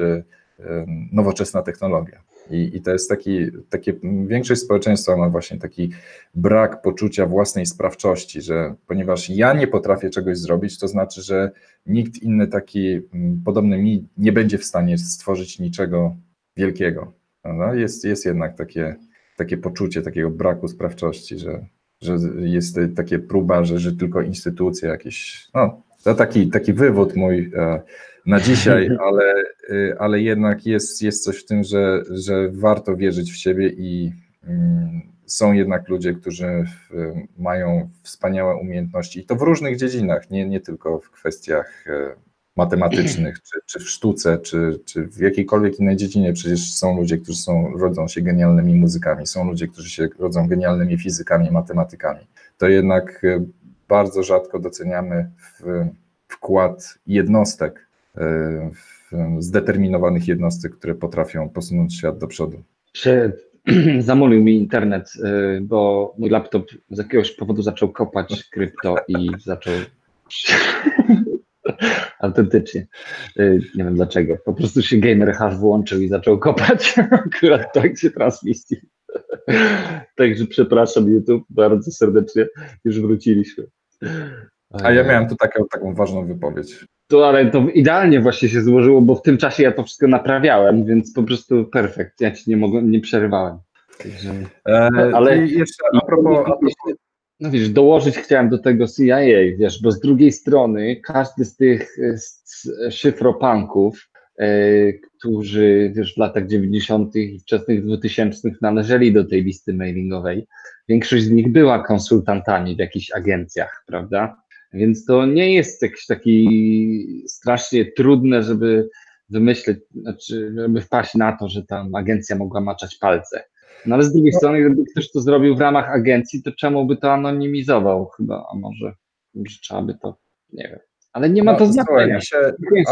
nowoczesna technologia. I, I to jest taki, takie, większość społeczeństwa ma właśnie taki brak poczucia własnej sprawczości, że ponieważ ja nie potrafię czegoś zrobić, to znaczy, że nikt inny taki podobny mi nie będzie w stanie stworzyć niczego wielkiego. Jest, jest jednak takie, takie poczucie takiego braku sprawczości, że, że jest takie próba, że, że tylko instytucje jakieś, no to taki, taki wywód mój e, na dzisiaj, ale, y, ale jednak jest, jest coś w tym, że, że warto wierzyć w siebie i mm, są jednak ludzie, którzy mają wspaniałe umiejętności i to w różnych dziedzinach, nie, nie tylko w kwestiach e, matematycznych, czy, czy w sztuce, czy, czy w jakiejkolwiek innej dziedzinie. Przecież są ludzie, którzy są, rodzą się genialnymi muzykami, są ludzie, którzy się rodzą genialnymi fizykami, matematykami. To jednak e, bardzo rzadko doceniamy wkład jednostek zdeterminowanych jednostek, które potrafią posunąć świat do przodu. Zamulił mi internet, y, bo mój laptop z jakiegoś powodu zaczął kopać krypto i zaczął. Autentycznie. Y, nie wiem dlaczego. Po prostu się gamer hash włączył i zaczął kopać akurat w trakcie transmisji. Także przepraszam YouTube bardzo serdecznie. Już wróciliśmy. A ja miałem tu taką, taką ważną wypowiedź. To, ale to idealnie właśnie się złożyło, bo w tym czasie ja to wszystko naprawiałem, więc po prostu perfekt. Ja ci nie mogłem, nie przerywałem. Także, e, ale jeszcze a propos, a propos, no wiesz, dołożyć chciałem do tego CIA, wiesz, bo z drugiej strony każdy z tych z szyfropanków, e, którzy wiesz, w latach 90. i wczesnych 2000 należeli do tej listy mailingowej, większość z nich była konsultantami w jakichś agencjach, prawda? Więc to nie jest jakiś taki strasznie trudne, żeby wymyśleć, znaczy, żeby wpaść na to, że tam agencja mogła maczać palce. No ale z drugiej no. strony, gdyby ktoś to zrobił w ramach agencji, to czemu by to anonimizował chyba, a może, może trzeba by to, nie wiem. Ale nie ma no, to znaczenia. Się, wiesz,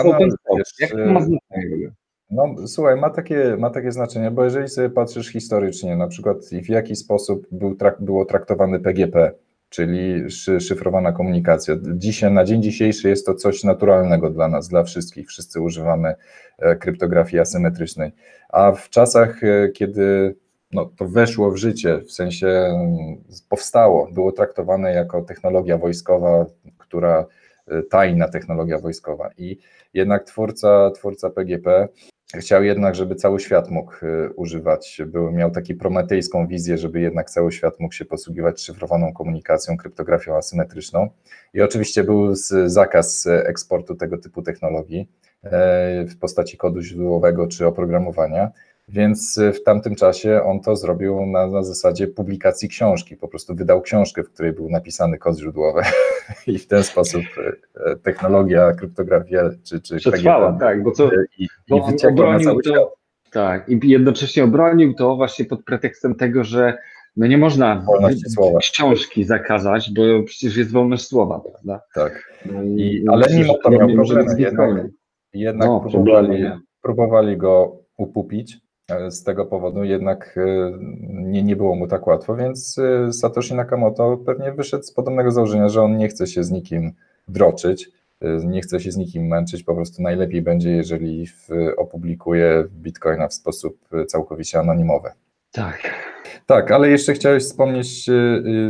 Jak to ma znaczenie No słuchaj, ma takie, ma takie znaczenie, bo jeżeli sobie patrzysz historycznie, na przykład w jaki sposób był trak, było traktowane PGP, czyli szy, szyfrowana komunikacja. Dzisiaj, na dzień dzisiejszy jest to coś naturalnego dla nas, dla wszystkich. Wszyscy używamy e, kryptografii asymetrycznej. A w czasach, e, kiedy no, to weszło w życie, w sensie mm, powstało, było traktowane jako technologia wojskowa, która e, tajna technologia wojskowa. I jednak twórca, twórca PGP Chciał jednak, żeby cały świat mógł y, używać, był, miał taką prometejską wizję, żeby jednak cały świat mógł się posługiwać szyfrowaną komunikacją, kryptografią asymetryczną. I oczywiście był zakaz eksportu tego typu technologii e, w postaci kodu źródłowego czy oprogramowania. Więc w tamtym czasie on to zrobił na, na, zasadzie publikacji książki. Po prostu wydał książkę, w której był napisany kod źródłowy i w ten sposób e, technologia, kryptografia czy, czy przetrwała, tak, bo co i, i obronił to, tak, i jednocześnie obronił to właśnie pod pretekstem tego, że no nie można książki zakazać, bo przecież jest wolność słowa, prawda? Tak. No i, I, ale mimo to miał problemy. Jednak, jednak no, próbowali, próbowali go upupić z tego powodu jednak e, nie, nie było mu tak łatwo, więc e, Satoshi Nakamoto pewnie wyszedł z podobnego założenia, że on nie chce się z nikim droczyć, e, nie chce się z nikim męczyć, po prostu najlepiej będzie, jeżeli opublikuje Bitcoina w sposób całkowicie anonimowy. Tak. Tak, ale jeszcze chciałeś wspomnieć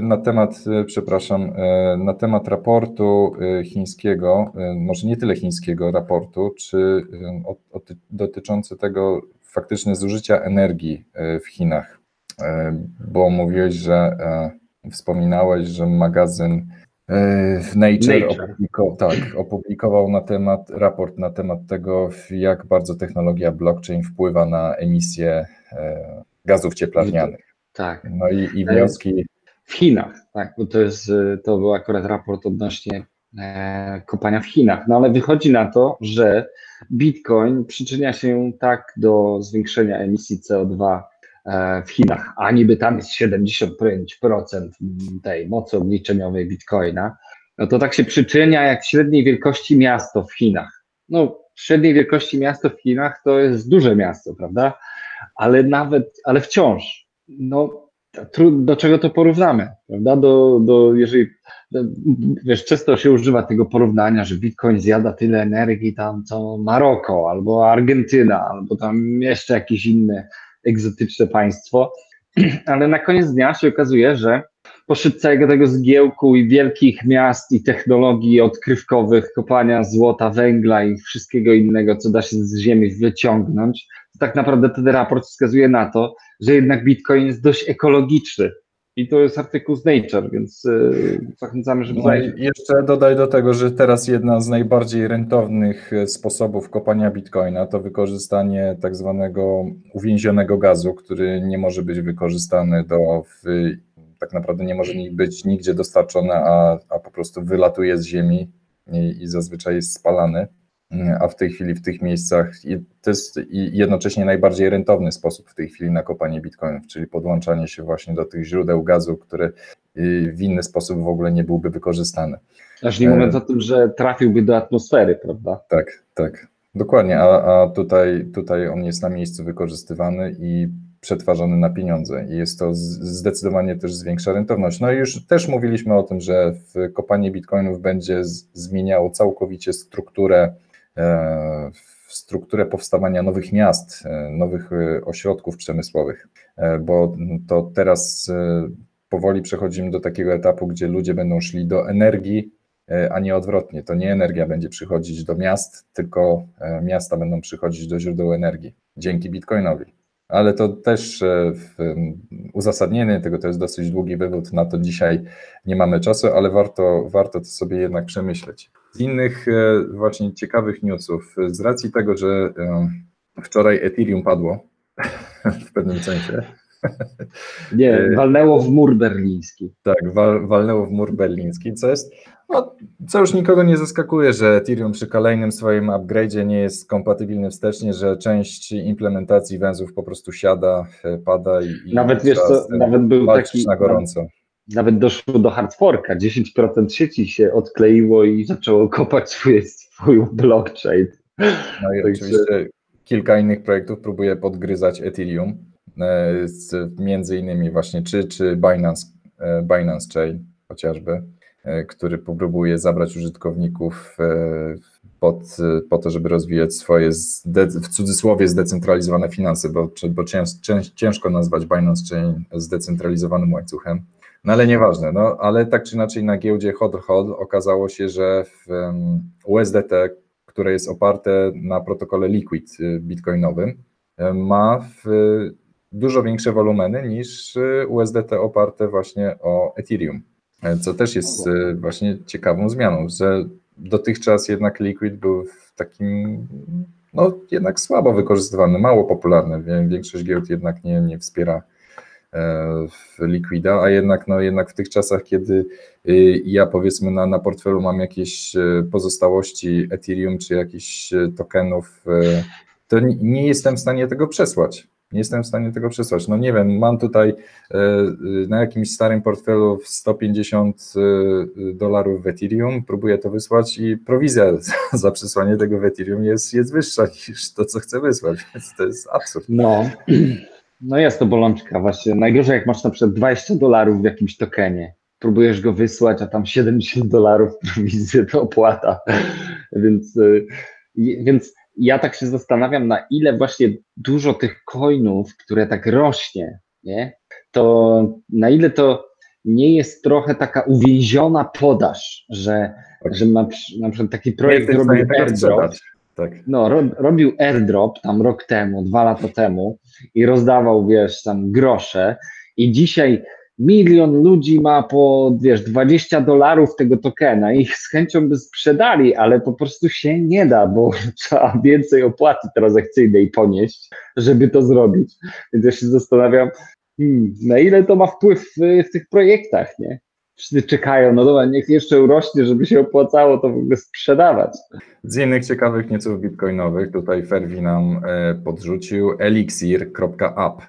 na temat, przepraszam, na temat raportu chińskiego, może nie tyle chińskiego raportu, czy dotyczący tego, faktyczne zużycia energii e, w Chinach, e, bo mówiłeś, że e, wspominałeś, że magazyn w Nature, Nature. Opublikował, tak, opublikował na temat, raport na temat tego, jak bardzo technologia blockchain wpływa na emisję gazów cieplarnianych. Tak. No i, i wnioski. W Chinach, tak, bo to jest, to był akurat raport odnośnie kopania w Chinach. No ale wychodzi na to, że Bitcoin przyczynia się tak do zwiększenia emisji CO2 e, w Chinach, a niby tam jest 75% tej mocy obliczeniowej Bitcoina, no to tak się przyczynia jak średniej wielkości miasto w Chinach. No, średniej wielkości miasto w Chinach to jest duże miasto, prawda? Ale nawet, ale wciąż, no do czego to porównamy, prawda? Do, do, jeżeli, wiesz, często się używa tego porównania, że Bitcoin zjada tyle energii tam, co Maroko, albo Argentyna, albo tam jeszcze jakieś inne egzotyczne państwo, ale na koniec dnia się okazuje, że pośród całego tego zgiełku i wielkich miast i technologii odkrywkowych, kopania złota, węgla i wszystkiego innego, co da się z ziemi wyciągnąć, tak naprawdę ten raport wskazuje na to, że jednak Bitcoin jest dość ekologiczny. I to jest artykuł z Nature, więc yy, zachęcamy, żeby no. Jeszcze dodaj do tego, że teraz jedna z najbardziej rentownych e, sposobów kopania bitcoina to wykorzystanie tak zwanego uwięzionego gazu, który nie może być wykorzystany do, w, tak naprawdę nie może być nigdzie dostarczony, a, a po prostu wylatuje z ziemi i, i zazwyczaj jest spalany a w tej chwili w tych miejscach to jest jednocześnie najbardziej rentowny sposób w tej chwili na kopanie bitcoinów, czyli podłączanie się właśnie do tych źródeł gazu, które y, w inny sposób w ogóle nie byłby wykorzystany. Aż nie mówiąc e, o tym, że trafiłby do atmosfery, prawda? Tak, tak. Dokładnie, a, a tutaj, tutaj on jest na miejscu wykorzystywany i przetwarzany na pieniądze i jest to zdecydowanie też zwiększa rentowność. No i już też mówiliśmy o tym, że kopanie bitcoinów będzie zmieniało całkowicie strukturę E, w strukturę powstawania nowych miast, e, nowych e, ośrodków przemysłowych, bo to teraz powoli przechodzimy do takiego etapu, gdzie ludzie będą szli do energii, a nie odwrotnie. To nie energia będzie przychodzić do miast, tylko miasta będą przychodzić do źródeł energii dzięki Bitcoinowi. Ale to też uzasadnienie tego to jest dosyć długi wywód, na to dzisiaj nie mamy czasu, ale warto, warto to sobie jednak przemyśleć. Z innych e, właśnie ciekawych newsów, z racji tego, że e, wczoraj Ethereum padło w pewnym sensie. Nie, e, walnęło w mur berliński. Tak, wal, walnęło w mur berliński, co jest, no, co już nikogo nie zaskakuje, że Ethereum przy kolejnym swoim upgrade'zie nie jest kompatybilny wstecznie, że część implementacji węzłów po prostu siada, pada i, i nawet wiesz co, nawet był taki na gorąco nawet doszło do hardforka, 10% sieci się odkleiło i zaczęło kopać swój, swój blockchain. No i oczywiście kilka innych projektów próbuje podgryzać Ethereum, między innymi właśnie czy, czy Binance, Binance Chain chociażby, który próbuje zabrać użytkowników pod, po to, żeby rozwijać swoje w cudzysłowie zdecentralizowane finanse, bo, bo ciężko nazwać Binance Chain zdecentralizowanym łańcuchem. No ale nieważne, no ale tak czy inaczej na giełdzie HODL HODL okazało się, że w USDT, które jest oparte na protokole Liquid y, bitcoinowym, ma dużo większe wolumeny niż y, USDT oparte właśnie o Ethereum, co też jest y, właśnie ciekawą zmianą, że dotychczas jednak Liquid był takim, no jednak słabo wykorzystywany, mało popularny. Większość giełd jednak nie, nie wspiera e, Liquida, a jednak, no, jednak w tych czasach, kiedy y, ja powiedzmy na, na portfelu mam jakieś e, pozostałości Ethereum czy jakichś e, tokenów, to nie jestem w stanie tego przesłać. Nie jestem w stanie tego przesłać. No nie wiem, mam tutaj e, na jakimś starym portfelu 150 e, dolarów w Ethereum, próbuję to wysłać i prowizja za przesłanie tego w Ethereum jest, jest wyższa niż to, co chcę wysłać, więc to jest absurd. No, no jest to bolączka właśnie. Najgorzej jak masz na przykład 20 dolarów w jakimś tokenie, próbujesz go wysłać, a tam 70 dolarów prowizję to opłata, więc, więc ja tak się zastanawiam, na ile właśnie dużo tych coinów, które tak rośnie, nie? to na ile to nie jest trochę taka uwięziona podaż, że, tak. że ma na przykład taki projekt robił airdrop, tak. no, ro, robił airdrop tam rok temu, dwa lata temu i rozdawał, wiesz, tam grosze i dzisiaj milion ludzi ma po, wiesz, 20 dolarów tego tokena i z chęcią by sprzedali, ale po prostu się nie da, bo trzeba więcej opłaty transakcyjnej ponieść, żeby to zrobić. Więc ja się zastanawiam, hmm, na ile to ma wpływ w, w tych projektach, nie? Wszyscy czekają, no dobra, niech jeszcze urośnie, żeby się opłacało to w ogóle sprzedawać. Z innych ciekawych nieców bitcoinowych, tutaj Ferwi nam e, podrzucił elixir.app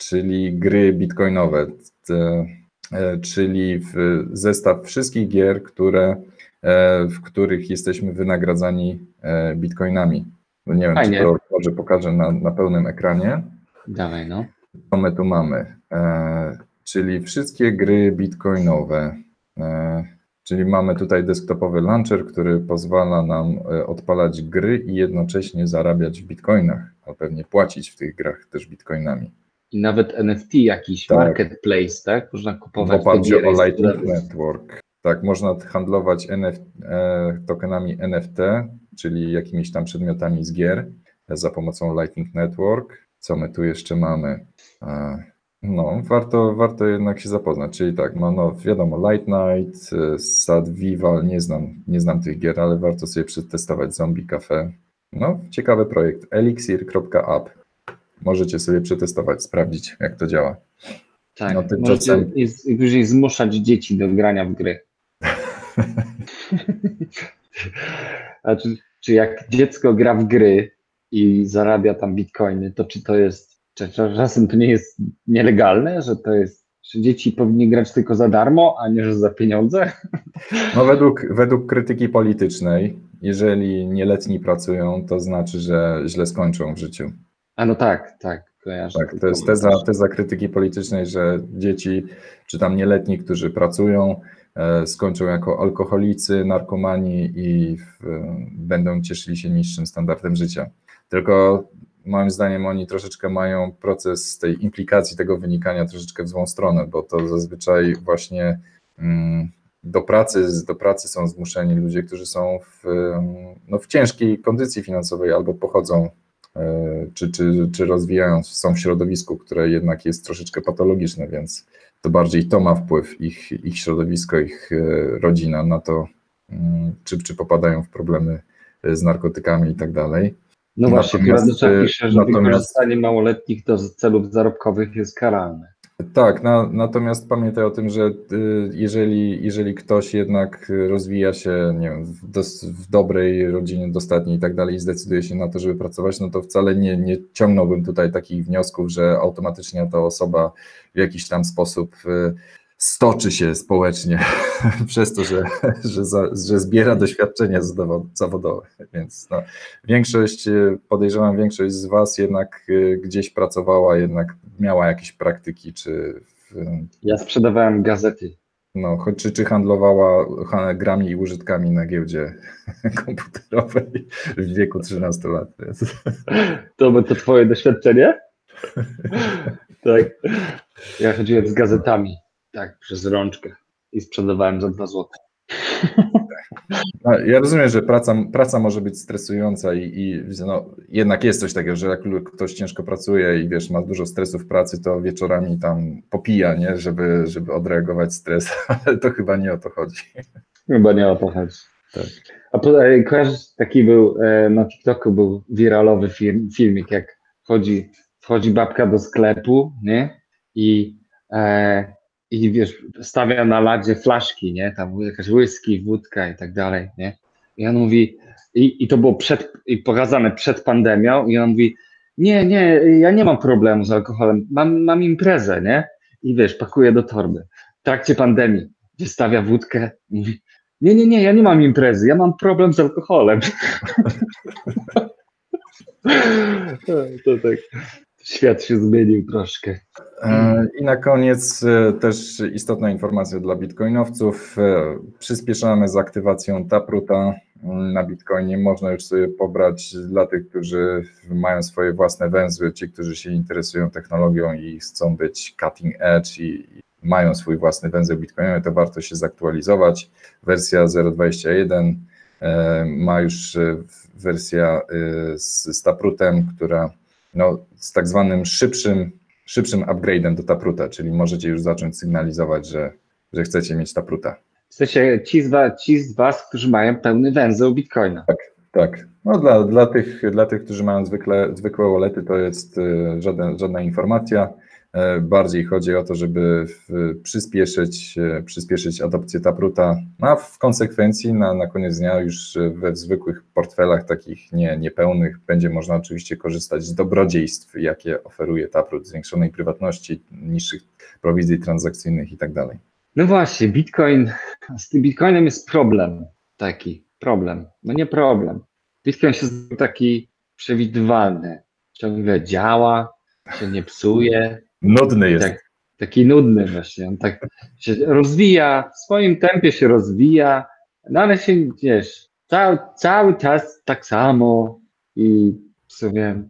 czyli gry bitcoinowe, e, czyli zestaw wszystkich gier, które, e, w których jesteśmy wynagradzani e, bitcoinami. No nie wiem, Fajnie. czy to może pokażę na, na pełnym ekranie. Dawaj, no. Co my tu mamy? Czyli wszystkie gry bitcoinowe. Czyli mamy tutaj desktopowy launcher, który pozwala nam odpalać gry i jednocześnie zarabiać w bitcoinach, a pewnie płacić w tych grach też bitcoinami i nawet NFT jakiś, tak. marketplace, tak? Można kupować. W oparciu o Lightning Network. Tak, można handlować NF, e, tokenami NFT, czyli jakimiś tam przedmiotami z gier za pomocą Lightning Network. Co my tu jeszcze mamy? No, warto, warto jednak się zapoznać. Czyli tak, no, no wiadomo, Light Night, e, Sad Vival, nie znam, nie znam tych gier, ale warto sobie przetestować Zombie Cafe. No, ciekawy projekt. Elixir.app. Możecie sobie przetestować, sprawdzić, jak to działa. Tak, no, tymczasem... możecie zmuszać dzieci do grania w gry. A czy, czy jak dziecko gra w gry i zarabia tam bitcoiny, to czy to jest, czy czasem to nie jest nielegalne, że to jest, że dzieci powinny grać tylko za darmo, a nie że za pieniądze? No według, według krytyki politycznej, jeżeli nieletni pracują, to znaczy, że źle skończą w życiu. A no tak, tak. Kojarzę tak, to jest teza, teza krytyki politycznej, że dzieci, czy tam nieletni, którzy pracują, e, skończą jako alkoholicy, narkomani i w, będą cieszyli się niższym standardem życia. Tylko moim zdaniem oni troszeczkę mają proces tej implikacji tego wynikania troszeczkę w złą stronę, bo to zazwyczaj właśnie mm, do pracy, do pracy są zmuszeni ludzie, którzy są w, no, w ciężkiej kondycji finansowej albo pochodzą E, czy, czy, czy rozwijają, są w środowisku, które jednak jest troszeczkę patologiczne, więc to bardziej to ma wpływ, ich, ich środowisko, ich e, rodzina na to, mm, czy, czy popadają w problemy z narkotykami i tak dalej. No właśnie, Natomiast, e, pisze, że wykorzystanie małoletnich do celów zarobkowych jest karalne. Tak, na, natomiast pamiętaj o tym, że y, jeżeli, jeżeli ktoś jednak rozwija się nie wiem, w, dos, w dobrej rodzinie, dostatniej i tak dalej i zdecyduje się na to, żeby pracować, no to wcale nie, nie ciągnąłbym tutaj takich wniosków, że automatycznie ta osoba w jakiś tam sposób y, stoczy się społecznie przez to, że, że, że zbiera doświadczenia zawodowe. Więc no, większość, podejrzewam, większość z Was jednak gdzieś pracowała, jednak miała jakieś praktyki, czy. W, ja sprzedawałem gazety no, czy, czy handlowała grami i użytkami na giełdzie komputerowej w wieku 13 lat. To by to twoje doświadczenie? tak. Ja chodziłem z gazetami, tak, przez rączkę i sprzedawałem za 2 złote. No, ja rozumiem, że praca, praca może być stresująca i, i no, jednak jest coś takiego, że jak ktoś ciężko pracuje i wiesz, ma dużo stresu w pracy, to wieczorami tam popija, nie? Żeby, żeby odreagować stres, ale to chyba nie o to chodzi. Chyba nie o to chodzi. Tak. A e, kojarzysz, taki był e, na TikToku był wiralowy film, filmik, jak wchodzi, wchodzi babka do sklepu, nie? I e, i wiesz, stawia na ladzie flaszki, nie, tam jakaś whisky, wódka i tak dalej, nie. I on mówi, i, i to było przed, i pokazane przed pandemią i on mówi, nie, nie, ja nie mam problemu z alkoholem, mam, mam imprezę, nie, i wiesz, pakuje do torby. W trakcie pandemii wystawia wódkę, mówi, nie, nie, nie, ja nie mam imprezy, ja mam problem z alkoholem. to tak świat się zmienił troszkę. E, I na koniec e, też istotna informacja dla bitcoinowców. E, przyspieszamy z aktywacją Tapruta mm, na Bitcoinie. Można już sobie pobrać dla tych, którzy mają swoje własne węzły, ci, którzy się interesują technologią i chcą być cutting edge i mają swój własny węzeł bitcoinowy, to warto się zaktualizować. Wersja 0.21 ma już wersja z, z Taprutem, która no, z tak zwanym szybszym, szybszym upgrade'em do Tapruta, czyli możecie już zacząć sygnalizować, że, że chcecie mieć Tapruta. W sensie ci z, was, ci z Was, którzy mają pełny węzeł Bitcoina. Tak, tak. No dla, dla, tych, dla tych, którzy mają zwykle, zwykłe walety, to jest y, żaden, żadna informacja. E, bardziej chodzi o to, żeby przyspieszyć, e, przyspieszyć adopcję Tapruta, no a w konsekwencji na, na koniec dnia już we zwykłych portfelach takich nie, niepełnych będzie można oczywiście korzystać z dobrodziejstw, jakie oferuje Taprut, zwiększonej prywatności, niższych prowizji transakcyjnych i tak. No właśnie, Bitcoin, z tym Bitcoinem jest problem taki, problem, no nie problem. Bitcoin się taki przewidywalny, ciągle działa, się nie psuje, Nudny jest. Tak, taki nudny właśnie. On tak się rozwija, w swoim tempie się rozwija, no ale się, wiesz, cały, cały czas tak samo i w sumie.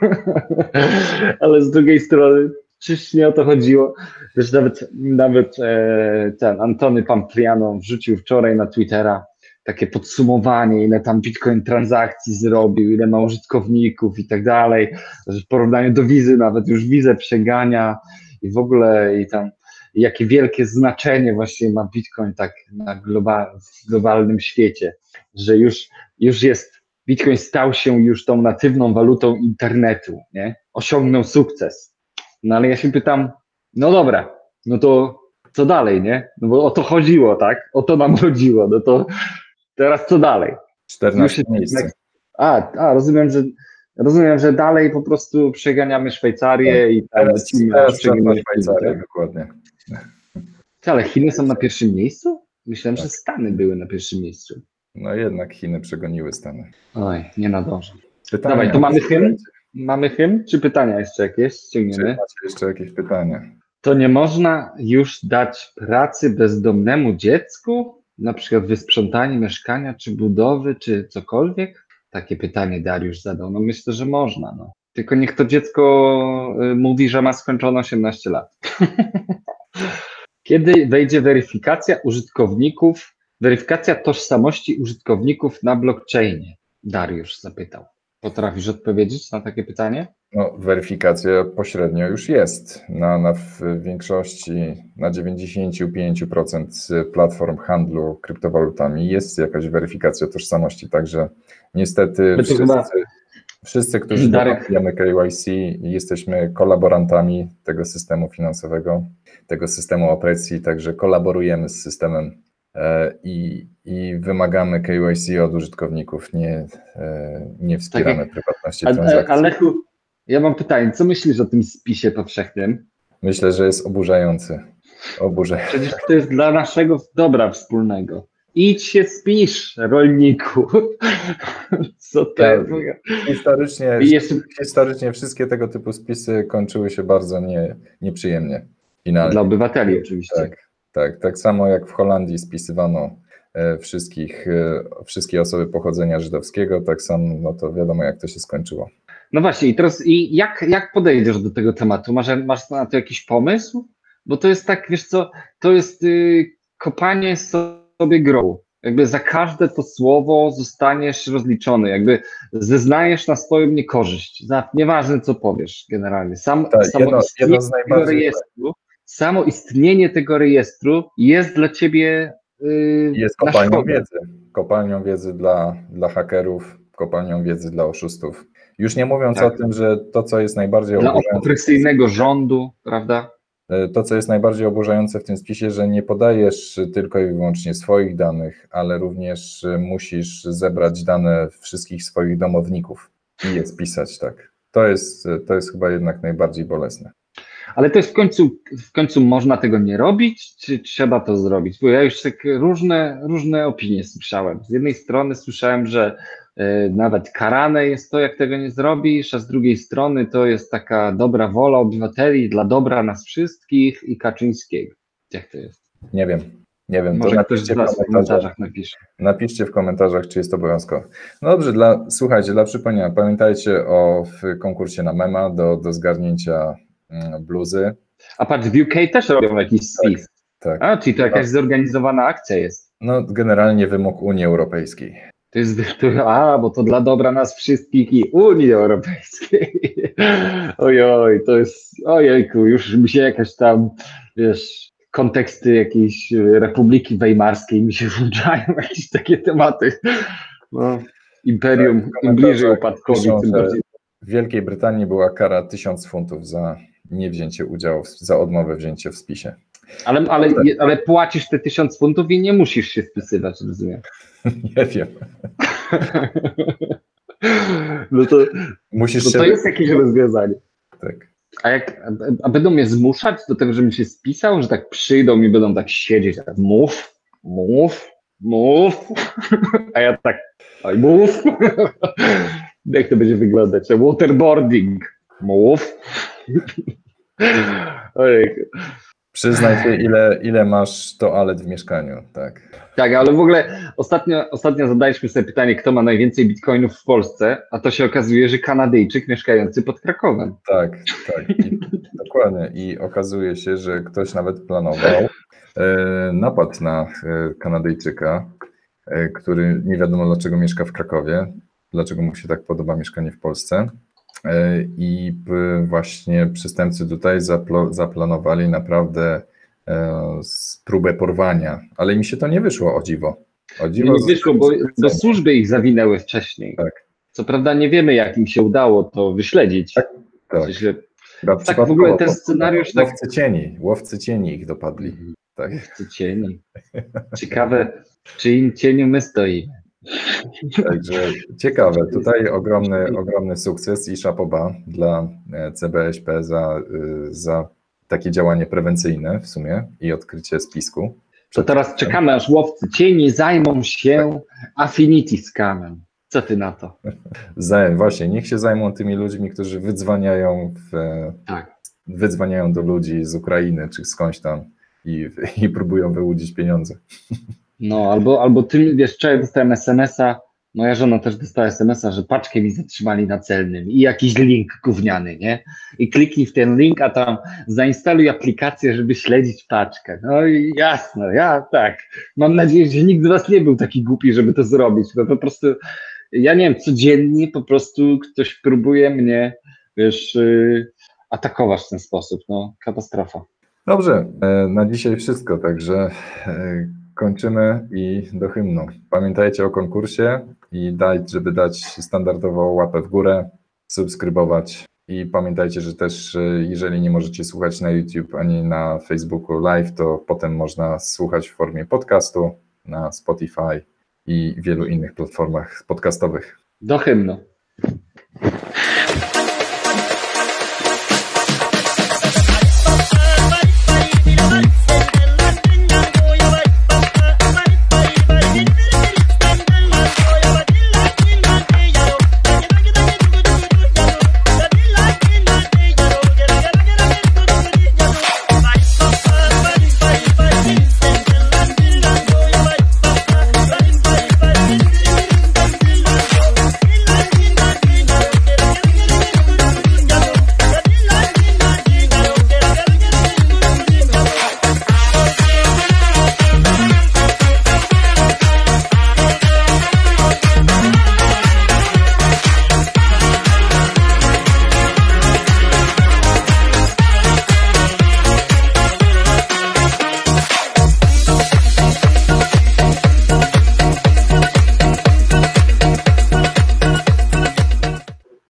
ale z drugiej strony, czyż nie o to chodziło? Wiesz, nawet, nawet e, ten Antony Pampliano wrzucił wczoraj na Twittera takie podsumowanie, ile tam Bitcoin transakcji zrobił, ile ma użytkowników i tak dalej, w porównaniu do wizy nawet już wizę przegania i w ogóle i tam jakie wielkie znaczenie właśnie ma Bitcoin tak na global, w globalnym świecie, że już, już jest, Bitcoin stał się już tą natywną walutą internetu, nie? Osiągnął sukces. No ale ja się pytam, no dobra, no to co dalej, nie? No bo o to chodziło, tak? O to nam chodziło, no to Teraz co dalej? 14 miejsce. A, a, rozumiem, że rozumiem, że dalej po prostu przeganiamy Szwajcarię tak. i tam teraz, teraz Szwajcarię, dokładnie. Ale Chiny są na pierwszym miejscu? Myślałem, tak. że Stany były na pierwszym miejscu. No jednak Chiny przegoniły Stany. Oj, nie nadążę. Pytania, Dawaj, to mamy hymn? Mamy hymn? Czy pytania jeszcze jakieś ściągniemy? Czy macie jeszcze jakieś pytania? To nie można już dać pracy bezdomnemu dziecku? Na przykład wysprzątanie mieszkania, czy budowy, czy cokolwiek? Takie pytanie Dariusz zadał. No myślę, że można. No. Tylko niech to dziecko y, mówi, że ma skończone 18 lat. Kiedy wejdzie weryfikacja użytkowników, weryfikacja tożsamości użytkowników na blockchainie? Dariusz zapytał. Potrafisz odpowiedzieć na takie pytanie? No, weryfikacja pośrednio już jest. Na, na w większości, na 95% platform handlu kryptowalutami jest jakaś weryfikacja tożsamości, także niestety wszyscy, chyba... wszyscy, którzy domawiamy KYC, jesteśmy kolaborantami tego systemu finansowego, tego systemu opresji, także kolaborujemy z systemem i, i wymagamy KYC od użytkowników, nie, e, nie wspieramy tak prywatności transakcji. Ale ja mam pytanie, co myślisz o tym spisie powszechnym? Myślę, że jest oburzający. O Boże. Przecież to jest dla naszego dobra wspólnego. Idź się spisz, rolniku. Co to jest? Historycznie, jeszcze historycznie wszystkie tego typu spisy kończyły się bardzo nie, nieprzyjemnie. Finalnie. dla obywateli oczywiście. Tak, tak. Tak samo jak w Holandii spisywano e, wszystkich, e, wszystkie osoby pochodzenia żydowskiego, tak samo, no to wiadomo jak to się skończyło. No właśnie, i teraz i jak, jak podejdziesz do tego tematu? Masz, masz na to jakiś pomysł? Bo to jest tak, wiesz co, to jest y, kopanie sobie grobu. Jakby za każde to słowo zostaniesz rozliczony, jakby zeznajesz na swoją niekorzyść. Za, nieważne co powiesz generalnie. Sam, Tak, samo jedno- jedno z najbardziej- rejestru, samo istnienie tego rejestru jest dla ciebie y, Jest kopalnią szkodę. wiedzy. Kopalnią wiedzy dla, dla hakerów, kopalnią wiedzy dla oszustów. Już nie mówiąc Tak. o tym, że to, co jest najbardziej Dla oburzające, opresyjnego rządu, prawda? e, to, co jest najbardziej oburzające w tym spisie, że nie podajesz tylko i wyłącznie swoich danych, ale również e, musisz zebrać dane wszystkich swoich domowników i je spisać, tak. To jest, to jest chyba jednak najbardziej bolesne. Ale to jest w końcu, w końcu można tego nie robić, czy trzeba to zrobić? Bo ja już tak różne, różne opinie słyszałem. Z jednej strony słyszałem, że e, nawet karane jest to, jak tego nie zrobisz, a z drugiej strony to jest taka dobra wola obywateli dla dobra nas wszystkich i Kaczyńskiego. Jak to jest? Nie wiem, nie wiem, to Może ktoś napiszcie z w Was w komentarzach. komentarzach napisze. Napiszcie w komentarzach, czy jest to obowiązkowe. No dobrze, dla, słuchajcie, dla przypomnienia, pamiętajcie o konkursie na mema do, do zgarnięcia bluzy. A patrz, w UK też robią jakiś spis. Tak. A, czyli to jakaś zorganizowana akcja jest. No, generalnie wymóg Unii Europejskiej. To jest, to, a, bo to dla dobra nas wszystkich i Unii Europejskiej. Ojoj, to jest, ojejku, już mi się jakaś tam, wiesz, konteksty jakiejś e, Republiki Weimarskiej mi się włączają, jakieś takie tematy. No, imperium, Tak, im bliżej upadkowi, tym bardziej. W Wielkiej Brytanii była kara 1000 funtów za niewzięcie udziału, w, za odmowę wzięcia w spisie. Ale, ale, ale płacisz te tysiąc funtów i nie musisz się wpisywać, rozumiem. Nie wiem. No to, Musisz no się... to jest jakieś rozwiązanie. Tak. A, jak, a będą mnie zmuszać do tego, żebym się spisał, że tak przyjdą i będą tak siedzieć, tak mów, mów, mów, a ja tak, oj mów. Jak to będzie wyglądać? Waterboarding, mów. Ojejku. Przyznaj się, ile, ile masz toalet w mieszkaniu. Tak. Tak, ale w ogóle ostatnio, ostatnio zadaliśmy sobie pytanie, kto ma najwięcej bitcoinów w Polsce, a to się okazuje, że Kanadyjczyk mieszkający pod Krakowem. Tak, tak. I, dokładnie. I okazuje się, że ktoś nawet planował e, napad na e, Kanadyjczyka, e, który nie wiadomo dlaczego mieszka w Krakowie, dlaczego mu się tak podoba mieszkanie w Polsce. E, I właśnie przestępcy tutaj zaplanowali naprawdę e, próbę porwania, ale mi się to nie wyszło, o dziwo. O dziwo Nie wyszło, bo, schwyceni. służby ich zawinęły wcześniej. Tak. Co prawda nie wiemy, jak im się udało to wyśledzić. Tak, tak. W sensie, tak w ogóle ten scenariusz tak- Łowcy cieni, łowcy cieni ich dopadli. Tak. co cieni. Ciekawe, czyim cieniu my stoimy. Także ciekawe, tutaj ogromny, ogromny sukces i szapoba dla e, CBŚP za, y, za takie działanie prewencyjne w sumie i odkrycie spisku. To teraz czekamy, aż łowcy cieni zajmą się Affinity Scamem. Co ty na to? Za, właśnie, niech się zajmą tymi ludźmi, którzy wydzwaniają, w, e, Tak. wydzwaniają do ludzi z Ukrainy czy skądś tam i, i próbują wyłudzić pieniądze. No, albo, albo ty, wiesz, wczoraj dostałem SMS-a, moja żona też dostała SMS-a, że paczkę mi zatrzymali na celnym i jakiś link gówniany, nie? I kliknij w ten link, a tam zainstaluj aplikację, żeby śledzić paczkę. No i jasno, ja tak. Mam nadzieję, że nikt z was nie był taki głupi, żeby to zrobić. No po prostu, ja nie wiem, codziennie po prostu ktoś próbuje mnie, wiesz, yy, atakować w ten sposób. No, katastrofa. Dobrze, e, na dzisiaj wszystko, także e, kończymy i do hymnu. Pamiętajcie o konkursie i dać, żeby dać standardową łapę w górę, subskrybować i pamiętajcie, że też e, jeżeli nie możecie słuchać na YouTube ani na Facebooku live, to potem można słuchać w formie podcastu na Spotify i wielu innych platformach podcastowych. Do hymnu.